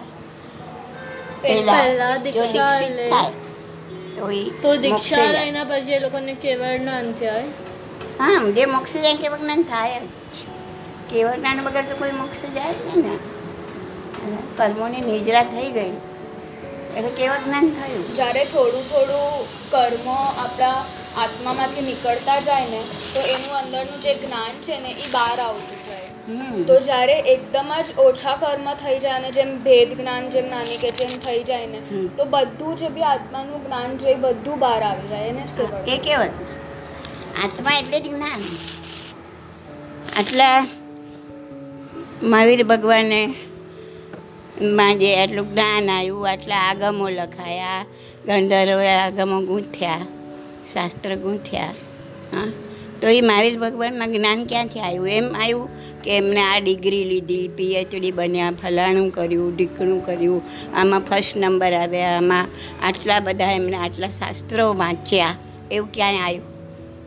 પહેલા દીક્ષા
દીક્ષિત
લે
તો
દીક્ષા લઈને પછી એ લોકોને કેવળ જ્ઞાન થાય
હા જે મોક્ષ જાય કેવક જ્ઞાન થાય જ કેવળ જ્ઞાન વગર તો કોઈ મોક્ષ જાય નહીં ને. કર્મોની નિજરા થઈ ગઈ. એટલે કેવળ જ્ઞાન થયું.
જ્યારે થોડું થોડું કર્મ આપણા આત્મામાંથી નીકળતા જાય ને તો એનું અંદરનું જે જ્ઞાન છે ને એ બહાર આવતું જાય. તો જ્યારે એકદમ જ ઓછા કર્મ થઈ જાય અને જેમ ભેદ જ્ઞાન જેમ નાની કે જેમ થઈ જાય ને તો બધું જે બી આત્માનું જ્ઞાન છે એ બધું બહાર આવી જાય. એને જ કહેવાય.
એ કેવળ આત્મા એટલે જ્ઞાન. આટલા મહાવીર ભગવાને માં જે આટલું જ્ઞાન આવ્યું આટલા આગમો લખાયા ગંધર્વે આગમો ગૂંથ્યા, શાસ્ત્ર ગૂંથ્યા, હા. તો એ મહાવીર ભગવાનમાં જ્ઞાન ક્યાંથી આવ્યું એમ આવ્યું કે એમને આ ડિગ્રી લીધી, પીએચડી બન્યા, ફલાણું કર્યું, ઢીકણું કર્યું, આમાં ફર્સ્ટ નંબર આવ્યા, આમાં આટલા બધા એમને આટલા શાસ્ત્રો વાંચ્યા. એવું ક્યાંય આવ્યું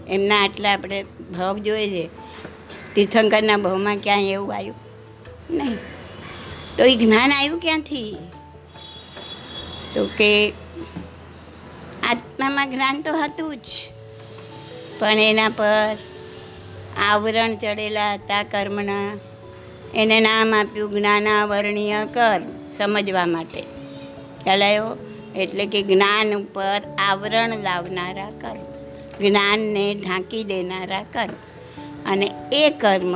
એમના આટલા આપણે ભાવ જોઈએ છે. તીર્થંકરના ભાવમાં ક્યાંય એવું આવ્યું? નહીં. તો એ જ્ઞાન આવ્યું ક્યાંથી? તો કે આત્મામાં જ્ઞાન તો હતું જ. પણ એના પર આવરણ ચડેલા હતા કર્મના. એને નામ આપ્યું જ્ઞાનાવરણીય કર્મ સમજવા માટે. ખ્યાલ આવ્યો? એટલે કે જ્ઞાન ઉપર આવરણ લાવનારા કર્મ જ્ઞાનને ઢાંકી દેનારા કર્મ અને એ કર્મ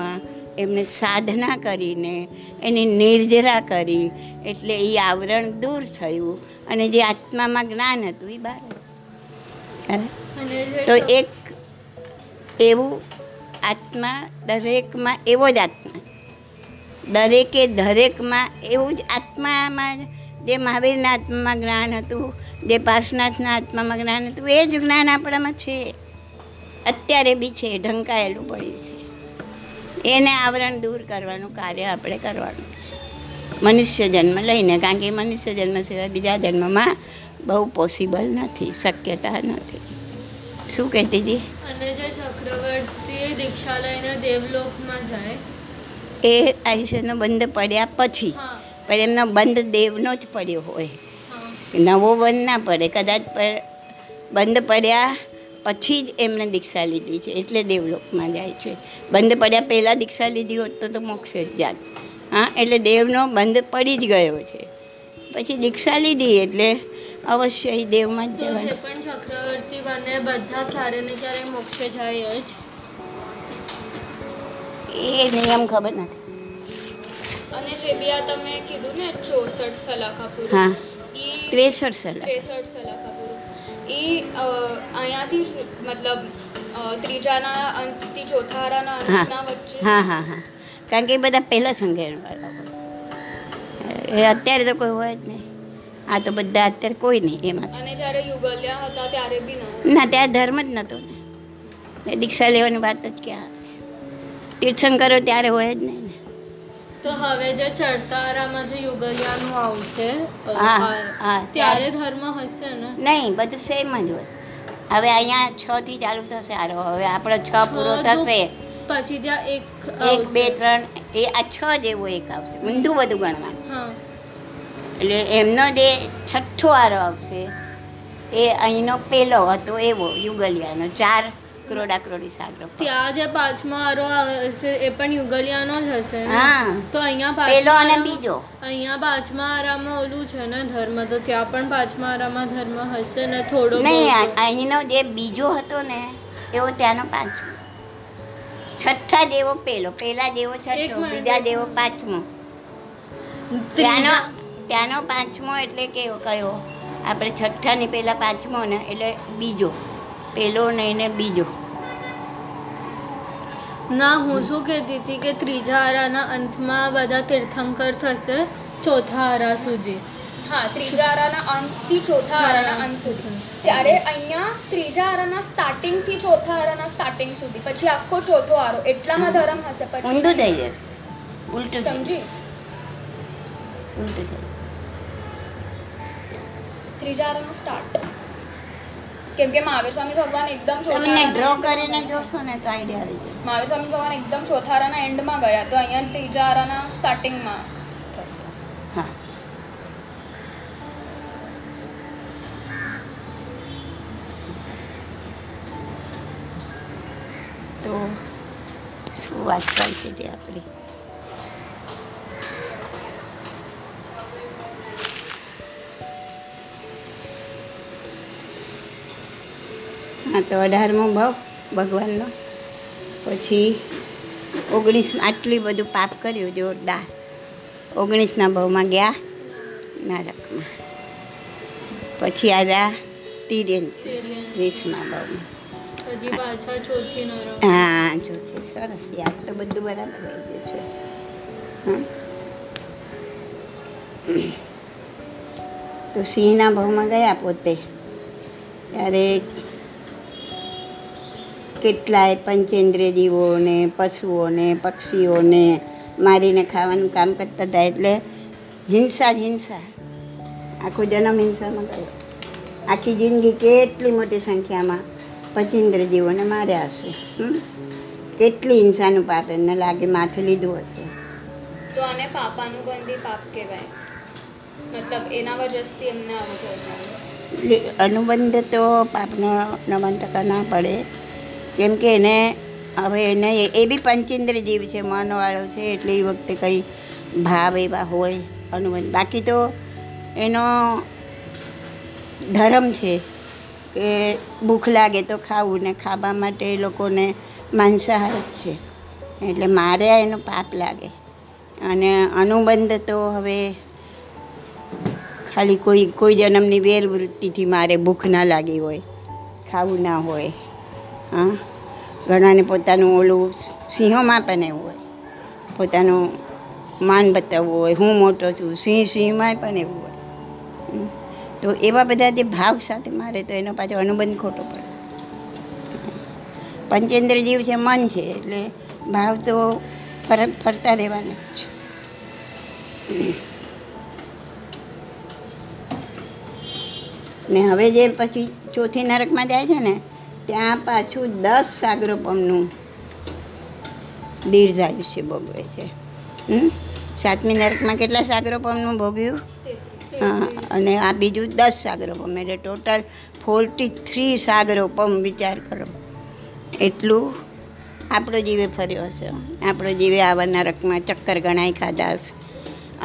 એમને સાધના કરીને એની નિર્જરા કરી એટલે એ આવરણ દૂર થયું અને જે આત્મામાં જ્ઞાન હતું એ બહાર તો એક એવું આત્મા દરેકમાં એવો જ આત્મા છે. દરેકે દરેકમાં એવું જ આત્મામાં જે મહાવીરના આત્મામાં જ્ઞાન હતું જે પાર્શનાથના આત્મામાં જ્ઞાન હતું એ જ જ્ઞાન આપણામાં છે. અત્યારે બી છે ઢંકાયેલું પડ્યું છે. એને આવરણ દૂર કરવાનું કાર્ય આપણે કરવાનું છે. મનુષ્ય જન્મ લઈને કારણ કે મનુષ્ય જન્મ સિવાય બીજા જન્મમાં બહુ પોસિબલ નથી શક્યતા નથી. શું કહેતી હતી
અને જે ચક્રવર્તી દીક્ષા લઈને દેવલોકમાં જાય
એ આયુષ્યનો બંધ પડ્યા પછી. પણ એમનો બંધ દેવનો જ પડ્યો હોય. નવો બંધ ના પડે. કદાચ પર- બંધ પડ્યા પછી જ એમણે દીક્ષા લીધી છે. એટલે દેવલોકમાં જાય છે. બંધ પડ્યા પહેલાં દીક્ષા લીધી હોત તો તો મોક્ષ જ જાત. હા એટલે દેવનો બંધ પડી જ ગયો છે. પછી દીક્ષા લીધી એટલે અવશ્ય એ દેવમાં જ જવાનું.
પણ ચક્રવર્તી બને બધા ક્યારે ને ક્યારે મોક્ષે જાય જ.
એ નિયમ ખબર નથી.
અને જે બી આ તમે કીધું ને ચોસઠ સલાખા
હા.
પૂરું ઈ
ત્રેસઠ સલાહ
ત્રેસઠ સલાખા પૂરું. એ અહીંયાથી જ મતલબ ત્રીજાના અંતથી ચોથારાના
હા.
અંતના વચ્ચે.
હા હા હા. કારણ કે એ બધા પહેલાં સંઘેણવાળા હોય. એ અત્યારે તો કોઈ હોય જ નહીં. આ તો બધા અત્યારે કોઈ નહીં એમાં
અને જ્યારે યુગલ્યા હતા ત્યારે બી ન
ના ત્યારે ધર્મ જ નહોતો ને. દીક્ષા લેવાની વાત જ ક્યાં તીર્થંકરો ત્યારે હોય જ નહીં
તો હવે જે ચડતારામાં જે યુગલિયાનું આવશે ત્યારે ધર્મ હશે ને?
નહીં બધું સેમ જ હોય. હવે અહીંયા છ થી ચાલુ થશે આરો હવે આપણો છ પૂરો થશે.
પછી ત્યાં એક
એક બે ત્રણ એ આ છ જેવો એક આવશે. ઊંધું બધું ગણવાનું.
હા.
એટલે એમનો જે છઠ્ઠો આરો આવશે એ અહીંનો પહેલો હતો એવો યુગલિયાનો. ચાર કરોડા કરોડી સાગરો
ત્યાં જે પાંચમો આરો હશે એ પણ યુગલિયાનો જ હશે ને?
હા.
તો અહીંયા પેલો
અને બીજો.
અહીંયા પાંચમા આરામાં ઓલું છે ને ધર્મ? તો ત્યાં પણ પાંચમા આરામાં ધર્મ હશે ને થોડો
નહીં અહીંનો જે બીજો હતો ને એવો ત્યાંનો પાંચમો. છઠ્ઠા જેવો પેલો પેલા જેવો છઠ્ઠો બીજા જેવો પાંચમો. ત્યાંનો ત્યાંનો પાંચમો એટલે કેવો કયો? આપણે છઠ્ઠાની પહેલાં પાંચમો ને એટલે બીજો. પહેલો ને એને બીજો.
ના હું શું કહેતી હતી કે ત્રીજા આરાના અંતમાં બધા તીર્થંકર થશે ચોથા આરા સુધી.
હા ત્રીજા આરાના અંતથી ચોથા આરાના અંત સુધી. ત્યારે અહીંયા ત્રીજા આરાના સ્ટાર્ટિંગથી ચોથા આરાના સ્ટાર્ટિંગ સુધી. પછી આખો ચોથો આરો. એટલામાં ધર્મ હશે. પછી
ઊંધું થઈ જશે. ઉલટું
સમજી?
ઉલટું થઈ
ત્રીજા આરાનો સ્ટાર્ટ કેમ કે મહાવીર સ્વામી ભગવાન એકદમ ચોથા
તમને ડ્રો કરીને જોશો ને તો આઈડિયા આવી જાય
મહાવીર સ્વામી ભગવાન એકદમ ચોથારાના એન્ડમાં ગયા તો અહીંયા ત્રીજા આરાના સ્ટાર્ટિંગમાં
હા. તો શું વાત ચાલતી હતી આપણી? હા, તો અઢારમો ભાવ ભગવાનનો. પછી ઓગણીસ આટલી બધું પાપ કર્યું જોરદાર. ઓગણીસના ભાવમાં ગયા નારકમાં. પછી આવ્યા
તિરેન
વીસમાં ભાવમાં.
ચોથી
હા જો છે સરસ યાદ તો બધું બરાબર રહી ગયું છે? તો સિંહના ભાવમાં ગયા પોતે. ત્યારે કેટલાય પંચેન્દ્રિય જીવોને પશુઓને પક્ષીઓને મારીને ખાવાનું કામ કરતા હતા એટલે હિંસા જ હિંસા. આખો જન્મ હિંસામાં ગયો. આખી જિંદગી કેટલી મોટી સંખ્યામાં પચિન્દ્ર જીવોને માર્યા હશે? કેટલી હિંસાનું પાપ એમને લાગે માથે લીધું હશે.
તો આને પાપાનુબંધી પાપ કહેવાય. મતલબ એના વજહથી એમને
અનુબંધ તો પાપનો નવન ટકા ના પડે. કેમ કે એને હવે એને એ- બી પંચેન્દ્ર જીવ છે, મનવાળો છે, એટલે એ વખતે કંઈ ભાવ એવા હોય અનુબંધ બાકી તો એનો ધર્મ છે કે ભૂખ લાગે તો ખાવું ને ખાવા માટે એ લોકોને માંસાહાર જ છે. એટલે મારે એનો પાપ લાગે. અને અનુબંધ તો હવે ખાલી કોઈ કોઈ જન્મની વેરવૃત્તિથી મારે ભૂખ ના લાગી હોય, ખાવું ના હોય. હા? ઘણાને પોતાનું ઓલું સિંહોમાં પણ એવું હોય. પોતાનું માન બતાવવું હોય. હું મોટો છું, સિંહ સિંહમાં પણ એવું હોય. તો એવા બધા જે ભાવ સાથે મારે તો એનો પાછો અનુબંધ ખોટો પડે. પંચેન્દ્ર જીવ છે મન છે, એટલે ભાવ તો ફરત ફરતા રહેવાના જ છે. ને હવે જે પછી ચોથી નરકમાં જાય છે ને ત્યાં પાછું દસ સાગરોપમનું દીર્ઘાયુષ્ય ભોગવે છે. સાતમી નરકમાં કેટલા સાગરોપમનું ભોગ્યું? હા અને આ બીજું દસ સાગરોપમ એટલે ટોટલ ફોર્ટી થ્રી સાગરોપમ વિચાર કરો. એટલું આપણો જીવે ફર્યો હશે. આપણો જીવે આવા નરકમાં ચક્કર ગણાય ખાધા હશે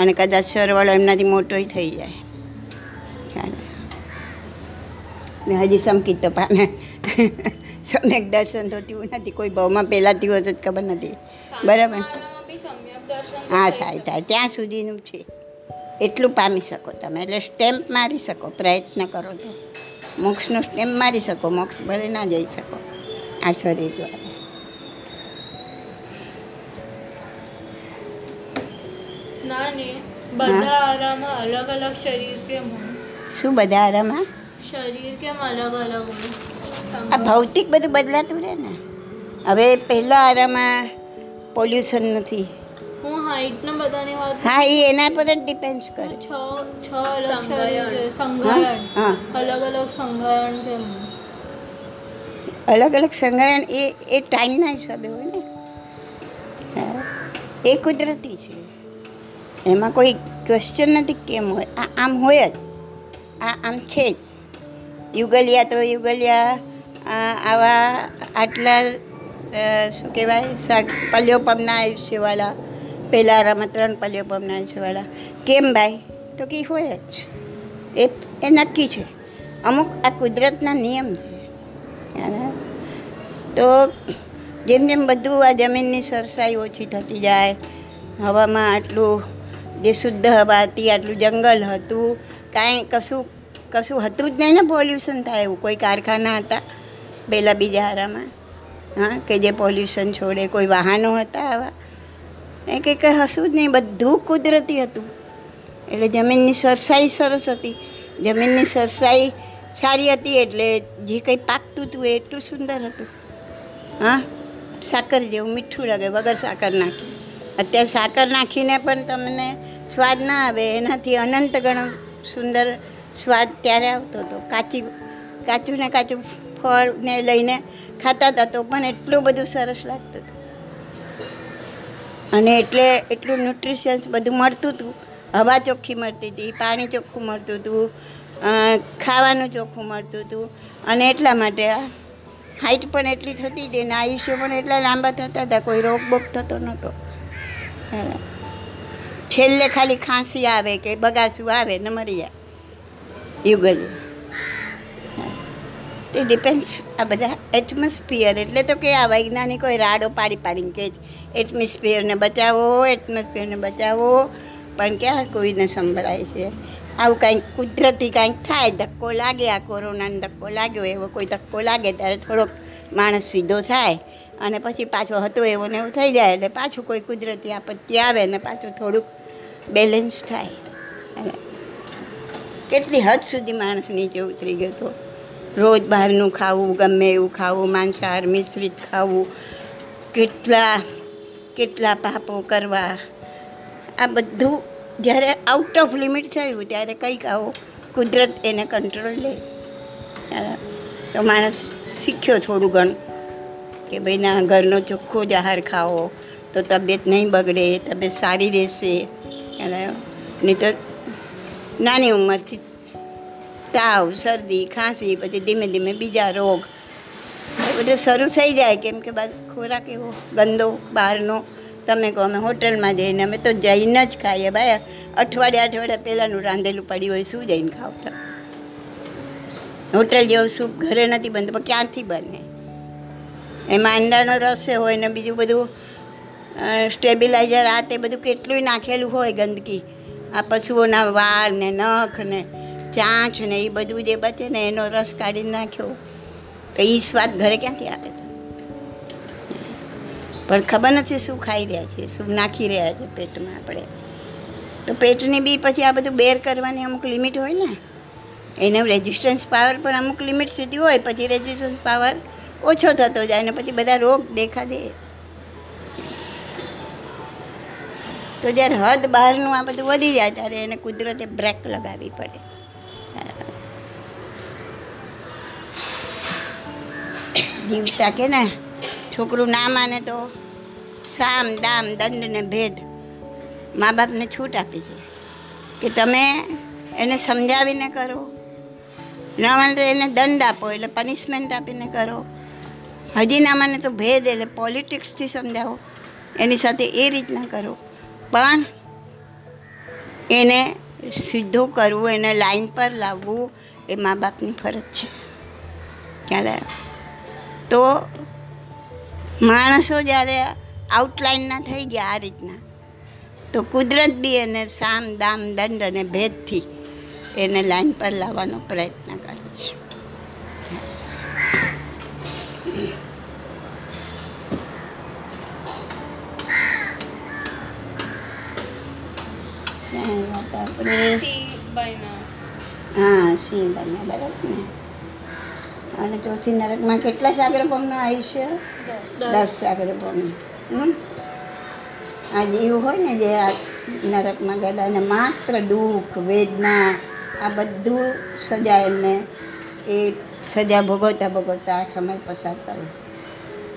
અને કદાચ સરવાળો એમનાથી મોટોય થઈ જાય. ચાલે. હજી સંકિત તો પામે. સમ્યક દર્શન તો થયું નથી કોઈ ભાવમાં પહેલાં થયું હશે ખબર નથી. બરાબર? હા થાય થાય. ત્યાં સુધીનું છે. એટલું પામી શકો તમે. એટલે સ્ટેમ્પ મારી શકો પ્રયત્ન કરો તો. મોક્ષનો સ્ટેમ્પ મારી શકો મોક્ષ ભલે ના જઈ શકો આ શરીર દ્વારા. શું બધા આરામાં?
શરીર કેમ અલગ અલગ
આ ભૌતિક બધું બદલાતું રહે ને. હવે પહેલાં આરામાં પોલ્યુશન નથી.
હું હાઈટ ને બધાની વાત
હા એ એના પર જ ડિપેન્ડ કરે.
છ છ અલગ શરીર છે
હા
અલગ અલગ સંઘાયન કેમ?
અલગ અલગ સંગ્રહણ એ એ ટાઈમના હિસાબે હોય ને. હા. એ કુદરતી છે. એમાં કોઈ ક્વેશ્ચન નથી કેમ હોય. આ આમ હોય જ. આ આમ છે જ. યુગલિયા તો યુગલિયા આવા આટલા શું કહેવાય, શાક પલ્યોપમના આયુષ્યવાળા, પહેલાં આરામાં ત્રણ પલ્યોપમના આયુષ્યવાળા. કેમ ભાઈ? તો કે હોય જ. એ એ નક્કી છે. અમુક આ કુદરતના નિયમ છે. તો જેમ જેમ બધું આ જમીનની સરસાઈ ઓછી થતી જાય, હવામાં આટલું જે શુદ્ધ હવા હતી, આટલું જંગલ હતું, કાંઈ કશું કશું હતું જ નહીં ને પોલ્યુશન થાય એવું. કોઈ કારખાના હતા પહેલાં બીજા હારામાં હા, કે જે પોલ્યુશન છોડે, કોઈ વાહનો હતા આવા. એ કંઈ કંઈ હશું જ નહીં, બધું કુદરતી હતું. એટલે જમીનની સરસાઈ સરસ હતી. જમીનની સરસાઈ સારી હતી એટલે જે કંઈ પાકતું હતું એટલું સુંદર હતું. હા, સાકર જેવું મીઠું લાગે, વગર સાકર નાખી. અત્યારે સાકર નાખીને પણ તમને સ્વાદ ના આવે, એનાથી અનંત ગણો સુંદર સ્વાદ ત્યારે આવતો હતો. કાચી, કાચું ને કાચું ફળને લઈને ખાતા હતા તો પણ એટલું બધું સરસ લાગતું હતું. અને એટલે એટલું ન્યુટ્રિશન્સ બધું મળતું હતું. હવા ચોખ્ખી મળતી હતી, પાણી ચોખ્ખું મળતું હતું ખાવાનું ચોખ્ખું મળતું હતું. અને એટલા માટે હાઇટ પણ એટલી થતી હતી ને આયુષ્ય પણ એટલા લાંબા થતા હતા, કોઈ રોગ બોગ થતો નહોતો. છેલ્લે ખાલી ખાંસી આવે કે બગાસું આવે ને મરી જાય. યુગલી. તે ડિપેન્ડ આ બધા એટમોસ્ફિયર એટલે તો કે આ વૈજ્ઞાનિકોએ રાડો પાડી પાડીને કહે છે એટમોસ્ફિયરને બચાવો એટમોસ્ફિયરને બચાવો. પણ ક્યાં કોઈને સંભળાય છે? આવું કાંઈક કુદરતી કાંઈક થાય, ધક્કો લાગે, આ કોરોનાનો ધક્કો લાગ્યો, એવો કોઈ ધક્કો લાગે, ત્યારે થોડોક માણસ સીધો થાય અને પછી પાછો હતો એવો ને એવું થઈ જાય, એટલે પાછું કોઈ કુદરતી આપત્તિ આવે ને પાછું થોડુંક બેલેન્સ થાય. અને કેટલી હદ સુધી માણસ નીચે ઉતરી ગયો હતો રોજ બહારનું ખાવું, ગમે એવું ખાવું, માંસાહાર મિશ્રિત ખાવું, કેટલા કેટલા પાપો કરવા? આ બધું જ્યારે આઉટ ઓફ લિમિટ થયું, ત્યારે કંઈક આવો કુદરત એને કંટ્રોલ લે. તો માણસ શીખ્યો થોડું ઘણું કે ભાઈ ના, ઘરનો ચોખ્ખો જ આહાર ખાવો, તો તબિયત નહીં બગડે, તબિયત સારી રહેશે. અને નહીં તો નાની ઉંમરથી. તાવ, શરદી, ખાંસી, પછી ધીમે ધીમે બીજા રોગ. બધું શરૂ થઈ જાય કેમ કે ખોરાક એવો ગંદો, બહારનો. તમે કહો અમે હોટલમાં જઈને અમે તો જઈને જ ખાઈએ ભાઈ. અઠવાડિયા અઠવાડિયા પહેલાંનું રાંધેલું પડ્યું હોય શું જઈને ખાવ તો હોટલ જેવું સૂપ ઘરે નથી બનતું, પણ ક્યાંથી બને? એમાં અંડાનો રસ હોય ને બીજું બધું સ્ટેબિલાઇઝર આ તે બધું કેટલું નાખેલું હોય ગંદકી. આ પશુઓના વાળ ને નખ ને ચાંચ ને એ બધું જે બચે ને એનો રસ કાઢી નાખ્યો. તો એ સ્વાદ ઘરે ક્યાંથી આવે તો? પણ ખબર નથી શું ખાઈ રહ્યા છે, શું નાખી રહ્યા છે પેટમાં આપણે. તો પેટની બી પછી આ બધું બેર કરવાની અમુક લિમિટ હોય ને. એનો રેઝિસ્ટન્સ પાવર પણ અમુક લિમિટ સુધી હોય, પછી રેઝિસ્ટન્સ પાવર ઓછો થતો જાય ને પછી બધા રોગ દેખા દે તો જ્યારે હદ બહારનું આ બધું વધી જાય ત્યારે એને કુદરતે બ્રેક લગાવવી પડે. જીવતા કે ને, છોકરું ના માને તો સામ, દામ, દંડ ને ભેદ મા બાપને છૂટ આપી છે. કે તમે એને સમજાવીને કરો. ન માને તો એને દંડ આપો, એટલે પનિશમેન્ટ આપીને કરો. હજી ના માને તો ભેદ, એટલે પોલિટિક્સથી સમજાવો. એની સાથે એ રીતના કરો. પણ એને સીધો કરવું, એને લાઈન પર લાવવું એ મા બાપની ફરજ છે. ખ્યાલ તો માણસો જ્યારે આઉટલાઇનના થઈ ગયા આ રીતના, તો કુદરત બી એને સામ, દામ, દંડ અને ભેદથી એને લાઈન પર લાવવાનો પ્રયત્ન કરે છે ત્યાં વાત આપણે હા સિંહ બન્યા બરાબર ને? અને ચોથી નરકમાં કેટલા સાગરભમનું આયુષ્ય
દસ.
સાગરભમનું આ જીવ હોય ને જે આ નરકમાં ગયેલા અને માત્ર દુઃખ વેદના આ બધું સજા એમને એ સજા ભોગવતા ભોગવતા આ સમય પસાર કરે.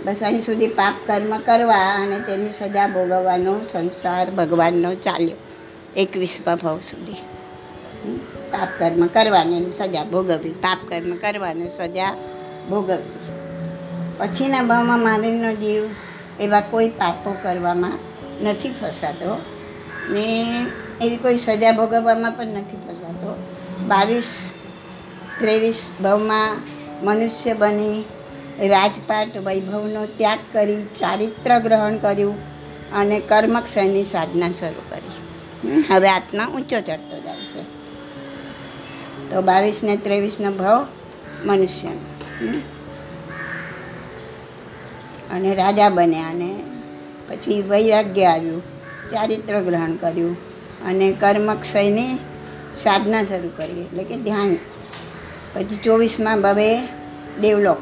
બસ અહીં સુધી પાપ કર્મ કરવા અને તેની સજા ભોગવવાનો સંસાર ભગવાનનો ચાલ્યો. એકવીસમાં ભાવ સુધી. હમ. પાપ કર્મ કરવાની સજા ભોગવવી. પાપ કર્મ કરવાની સજા ભોગવવી. પછીના ભાવમાં મહાવીરનો જીવ એવા કોઈ પાપો કરવામાં નથી ફસાતો. ને એવી કોઈ સજા ભોગવવામાં પણ નથી ફસાતો. બાવીસ, ત્રેવીસ ભાવમાં મનુષ્ય બની રાજપાટ વૈભવનો ત્યાગ કરી ચારિત્ર ગ્રહણ કર્યું અને કર્મક્ષયની સાધના શરૂ કરી. હવે આત્મા ઊંચો ચડતો જાય છે. તો બાવીસ ને ત્રેવીસનો ભાવ મનુષ્યનો. અને રાજા બન્યા અને પછી વૈરાગ્ય આવ્યું, ચારિત્ર ગ્રહણ કર્યું અને કર્મક્ષયની સાધના શરૂ કરી, એટલે કે ધ્યાન. પછી ચોવીસમાં ભવે દેવલોક.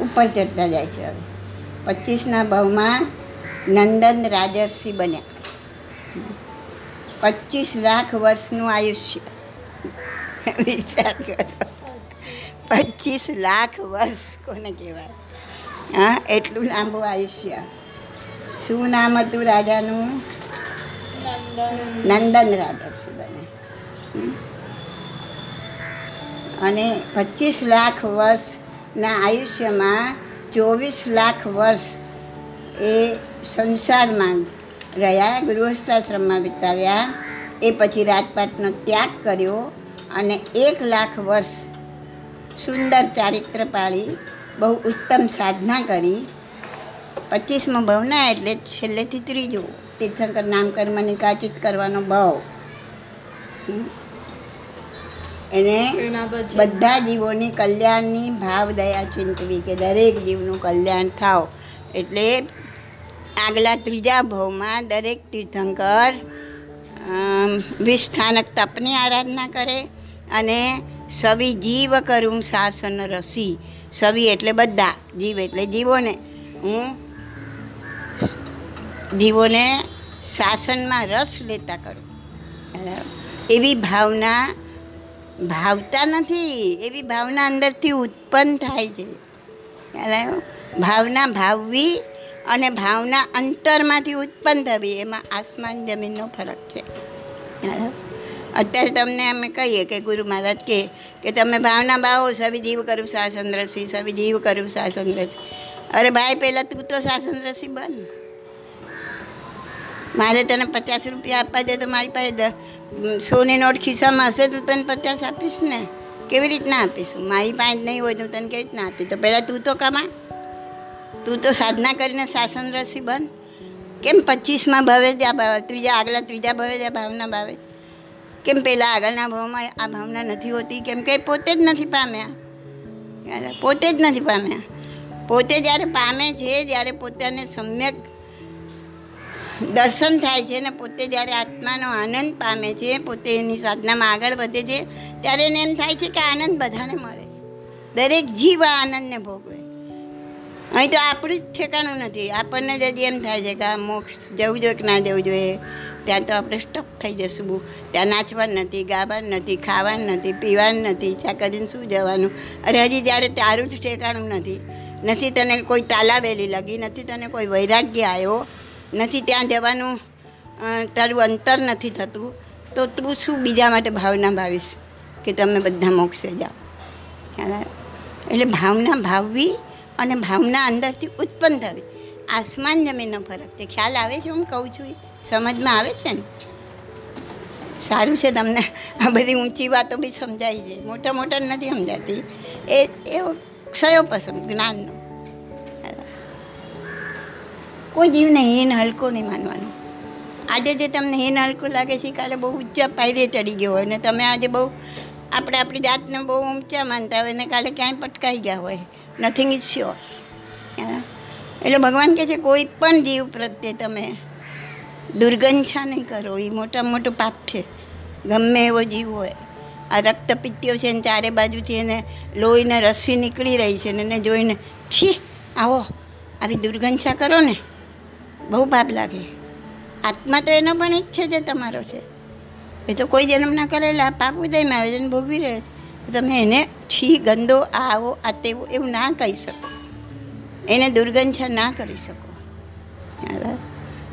ઉપર ચડતા જાય છે હવે. પચીસના ભાવમાં નંદન રાજર્ષિ બન્યા. પચીસ લાખ વર્ષનું આયુષ્ય વિચાર કરો. પચીસ લાખ વર્ષ કોને કહેવાય? હા, એટલું લાંબુ આયુષ્ય. શું નામ હતું રાજાનું?
નંદન
રાજા શું બને. અને પચીસ લાખ વર્ષના આયુષ્યમાં ચોવીસ લાખ વર્ષ એ સંસારમાં રહ્યા ગૃહસ્થાશ્રમમાં વિતાવ્યા. એ પછી રાજપાટનો ત્યાગ કર્યો અને એક લાખ વર્ષ સુંદર ચારિત્ર પાળી બહુ ઉત્તમ સાધના કરી. પચીસમો ભવના એટલે છેલ્લેથી ત્રીજો તીર્થંકર નામકર્મ નિકાચિત કરવાનો ભાવ. એને બધા જીવોની કલ્યાણની ભાવ દયા ચિંતવી કે દરેક જીવનું કલ્યાણ થાવ. એટલે આગલા ત્રીજા ભાવમાં દરેક તીર્થંકર વિસ્થાનક તપની આરાધના કરે અને સવિ જીવ કરું શાસન રસી. સવિ એટલે બધા, જીવ એટલે જીવોને. હું જીવોને શાસનમાં રસ લેતા કરું? એવી ભાવના ભાવતા નથી, એવી ભાવના અંદરથી ઉત્પન્ન થાય છે. ભાવના ભાવવી અને ભાવના અંતરમાંથી ઉત્પન્ન થવી, એમાં આસમાન જમીનનો ફરક છે. અત્યારે તમને અમે કહીએ કે ગુરુ મહારાજ કહે કે તમે ભાવના ભાવો સવી જીવ કરું શાસન રસી, સવી જીવ કરું શાસન રસી. અરે ભાઈ પહેલાં તું તો શાસન રસી બન. મારે તને પચાસ રૂપિયા આપવા છે તો મારી પાસે સોની નોટ ખિસ્સામાં હશે તો તને પચાસ આપીશ ને. કેવી રીતના આપીશું? મારી પાસે નહીં હોય તો તને કેવી રીતના આપીશ? તો પહેલાં તું તો કમા તું તો સાધના કરીને શાસન રસી બન. કેમ પચીસમાં ભાવે જ આ ત્રીજા આગલા, ત્રીજા ભાવે જ આ ભાવના ભાવે કેમ પહેલાં આગળના ભાવમાં આ ભાવના નથી હોતી? કેમ કે પોતે જ નથી પામ્યા. પોતે જ નથી પામ્યા. પોતે જ્યારે પામે છે, જ્યારે પોતાને સમ્યક દર્શન થાય છે ને પોતે જ્યારે આત્માનો આનંદ પામે છે, પોતે એની સાધનામાં આગળ વધે છે, ત્યારે એને એમ થાય છે કે આનંદ બધાને મળે. દરેક જીવ આનંદને ભોગવે. અહીં તો આપણું જ ઠેકાણું નથી. આપણને જ એમ થાય છે કે આ મોક્ષ જવું જોઈએ કે ના જવું જોઈએ. ત્યાં તો આપણે સ્ટક થઈ જશું બહુ. ત્યાં નાચવાનું નથી, ગાવાનું નથી, ખાવાનું નથી, પીવાનું નથી ચા કરીને શું જવાનું? અરે હજી જ્યારે તારું જ ઠેકાણું નથી. નથી તને કોઈ તાલાવેલી લગી, નથી તને કોઈ વૈરાગ્ય આવ્યો, નથી ત્યાં જવાનું તારું અંતર નથી થતું, તો તું શું બીજા માટે ભાવના ભાવીશ કે તમે બધા મોક્ષે જાઓ? એટલે ભાવના ભાવવી અને ભાવના અંદરથી ઉત્પન્ન થવી. આસમાન જમીનનો ફરક. છે ખ્યાલ આવે છે હું કહું છું? સમજમાં આવે છે ને? સારું છે તમને. આ બધી ઊંચી વાતો બી સમજાય છે. મોટા મોટા નથી સમજાતી. એ, એવો ક્ષયો પસંદ? જ્ઞાનનો. કોઈ જીવને હીન હલકો નહીં માનવાનું. આજે જે તમને હીન હલકો લાગે છે કાલે બહુ ઊંચા પાયરે ચડી ગયો હોય. ને તમે આજે બહુ, આપણે આપણી જાતને બહુ ઊંચા માનતા હોય ને કાલે ક્યાંય પટકાઈ ગયા હોય. નથિંગ ઇઝ શ્યોર એટલે ભગવાન કહે છે, કોઈ પણ જીવ પ્રત્યે તમે દુર્ગંછા નહીં કરો. એ મોટામાં મોટું પાપ છે. ગમે એવો જીવ હોય. આ રક્તપિત્તીઓ છે ને ચારે બાજુથી એને લોહીને રસી નીકળી રહી છે ને એને જોઈને, છી, આવો. આવી દુર્ગંછા કરો ને. બહુ પાપ લાગે. આત્મા તો એનો પણ ઈચ્છે છે તમારો છે. એ તો કોઈ જન્મના કરેલા પાપ ઉદયમાં આવે છે ભોગવી રહે છે. તમે એને છી ગંદો આ આવો, આ તેવો એવું ના કહી શકો. એને દુર્ગંધા ના કરી શકો?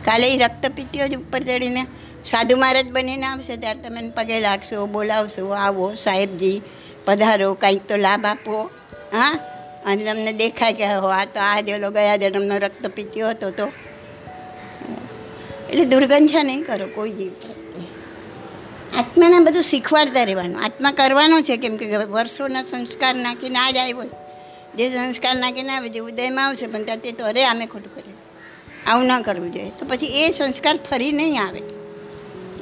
કાલે એ રક્તપિત્તીઓ જ ઉપર ચડીને સાધુ મહારાજ બનીને આવશે, ત્યારે તમે પગે લાગશો, બોલાવશો, આવો, સાહેબજી, પધારો, કંઈક તો લાભ આપો. હા? અને તમને દેખાય કે હો, આ તો આ જેલો ગયા જન્મનો રક્તપિત્તીઓ હતો તો. એટલે દુર્ગંધા નહીં કરો, કોઈ જીવ. આત્માને બધું શીખવાડતા રહેવાનું. આત્મા કરવાનો છે, કેમ કે વર્ષોના સંસ્કાર નાખીને આ જ આવ્યો જે સંસ્કાર નાખીને આવે જે ઉદયમાં આવશે, પણ ત્યાં તે તો અરે આમે ખોટું કરે આવું ન કરવું જોઈએ. તો પછી એ સંસ્કાર ફરી નહીં આવે.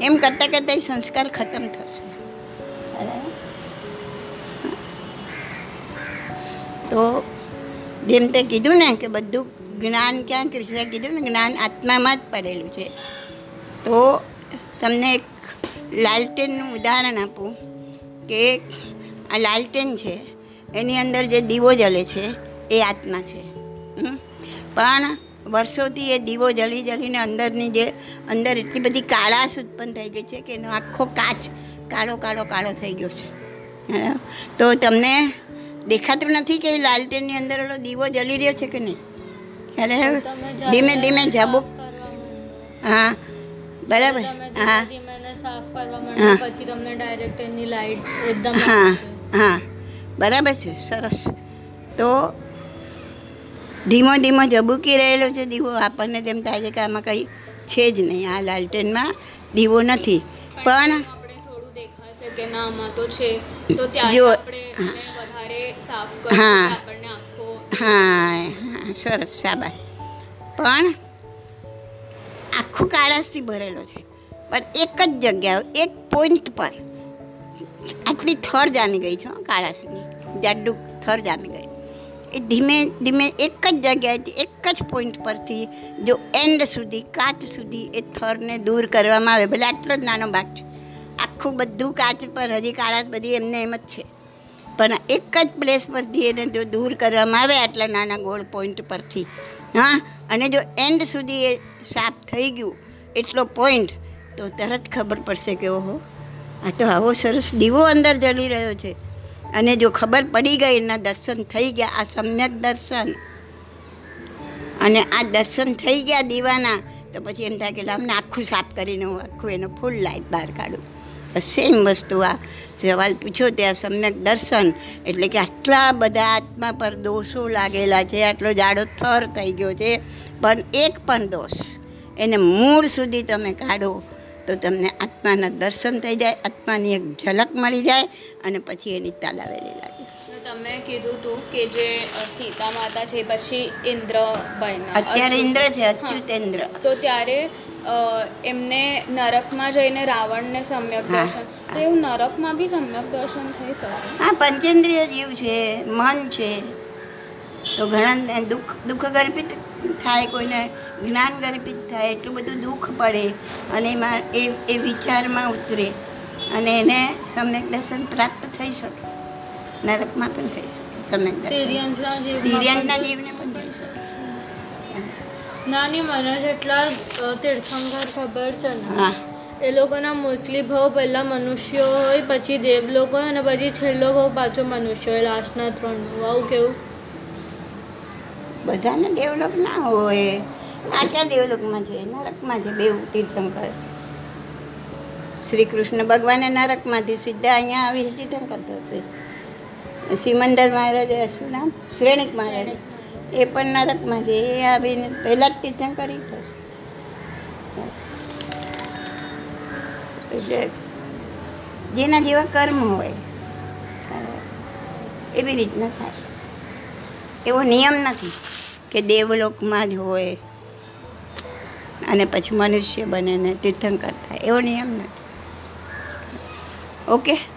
એમ કરતાં કરતાં એ સંસ્કાર ખતમ થશે. તો જેમ તે કીધું ને કે બધું જ્ઞાન ક્યાં કૃષ્ણે કીધું ને જ્ઞાન આત્મામાં જ પડેલું છે. તો તમને એક લાલટેનનું ઉદાહરણ આપું કે આ લાલટેન છે એની અંદર જે દીવો જલે છે એ આત્મા છે? પણ વર્ષોથી એ દીવો જલી જલીને અંદરની જે અંદર એટલી બધી કાળાશ ઉત્પન્ન થઈ ગઈ છે કે એનો આખો કાચ કાળો કાળો કાળો થઈ ગયો છે? તો તમને દેખાતું નથી કે લાલટેનની અંદર ઓલો દીવો જલી રહ્યો છે કે નહીં
એટલે
ધીમે ધીમે
માંડો.
હા બરાબર હા
સાફ કરવા. માંડો પછી તમને ડાયરેક્ટ એની લાઈટ એકદમ
હા હા. બરાબર છે સરસ. તો ધીમો ધીમો ઝબૂકી રહેલો છે દીવો આપણને તેમ થાય છે કે આમાં કંઈ છે જ નહીં આ લાલટેનમાં દીવો નથી. પણ
થોડું દેખાશે કે ના આમાં તો છે તો ત્યારે આપણે વધારે સાફ કરીએ
હા.
આપણને આખો
હા હા સરસ શાબાશ. પણ આખું કાળાશથી ભરેલો છે. પણ એક જ જગ્યા એક પોઈન્ટ પર. આટલી થર જામી ગઈ છે કાળાશની. જાડું થર જામી ગઈ. એ ધીમે ધીમે એક જ જગ્યાએથી, એક જ પોઈન્ટ પરથી જો એન્ડ સુધી, કાચ સુધી એ થરને દૂર કરવામાં આવે, ભલે આટલો જ નાનો ભાગ છે. આખું બધું કાચ પર હજી કાળાશ બધી એમને એમ જ છે. પણ એક જ પ્લેસ પરથી એને જો દૂર કરવામાં આવે આટલા નાના ગોળ પોઈન્ટ પરથી, હા? અને જો એન્ડ સુધી એ સાફ થઈ ગયું, એટલો પોઈન્ટ તો તરત ખબર પડશે કે ઓહો, આ તો આવો સરસ દીવો અંદર જલી રહ્યો છે. અને જો ખબર પડી ગઈ, એના દર્શન થઈ ગયા, આ સમ્યક દર્શન. અને આ દર્શન થઈ ગયા દીવાના, તો પછી એમ થાય કે લામને આખું સાફ કરીને હું આખું એનો ફૂલ લાઈટ બહાર કાઢું. સેમ વસ્તુ આ. સવાલ પૂછ્યો ત્યાં સમ્યક દર્શન, એટલે કે આટલા બધા આત્મા પર દોષો લાગેલા છે, આટલો જાડો થર થઈ ગયો છે. પણ એક પણ દોષ, એને મૂળ સુધી તમે કાઢો. તો તમને આત્માના દર્શન થઈ જાય આત્માની એક ઝલક મળી જાય અને પછી એની તાલાવેલી લાગે
તો તમે કીધું હતું કે જે સીતા માતા છે પછી ઇન્દ્ર બન્યા.
અત્યારે ઇન્દ્ર છે
હા.
અચ્યુતેન્દ્ર.
તો ત્યારે એમને નરકમાં જઈને રાવણને સમ્યક દર્શન. તો એવું નરકમાં બી સમ્યક દર્શન થઈ શકે?
હા પંચેન્દ્રિય જીવ છે મન છે તો ઘણા દુઃખ દુઃખ ગર્ભિત થાય કોઈને જ્ઞાન ગર્ભિત થાય એટલું બધું દુઃખ પડે અને એમાં એ એ વિચારમાં ઉતરે અને એને સમ્યક દર્શન પ્રાપ્ત થઈ શકે. નરકમાં પણ થઈ શકે સમ્યક દર્શન.
પણ-
જીવને પણ થઈ શકે.
નાની મને જેટલા તીર્થંકર ખબર છે
હા.
એ લોકોના મોસ્ટલી ભાવ પહેલાં મનુષ્યો હોય પછી દેવલોક હોય અને પછી છેલ્લો ભાવ પાછો મનુષ્ય હોય લાસ્ટના ત્રણ. આવું કેવું?
બધાને ડેવલપ ના હોય. આ ક્યાં દેવલોકમાં છે નરકમાં છે બેવ તીર્થંકર. શ્રી કૃષ્ણ ભગવાને નરકમાંથી સીધા અહીંયા આવીને તીર્થંકર થશે સિમંદર મહારાજ શું નામ? શ્રેણિક મહારાજ. એ પણ નરકમાં છે. એ આવીને પહેલાં જ તીર્થંકર થશે એટલે જેના જેવા કર્મ હોય, એવી રીતના થાય. એવો નિયમ નથી કે દેવલોકમાં જ હોય અને પછી મનુષ્ય બને ને તીર્થંકર થાય. એવો નિયમ નથી. ઓકે?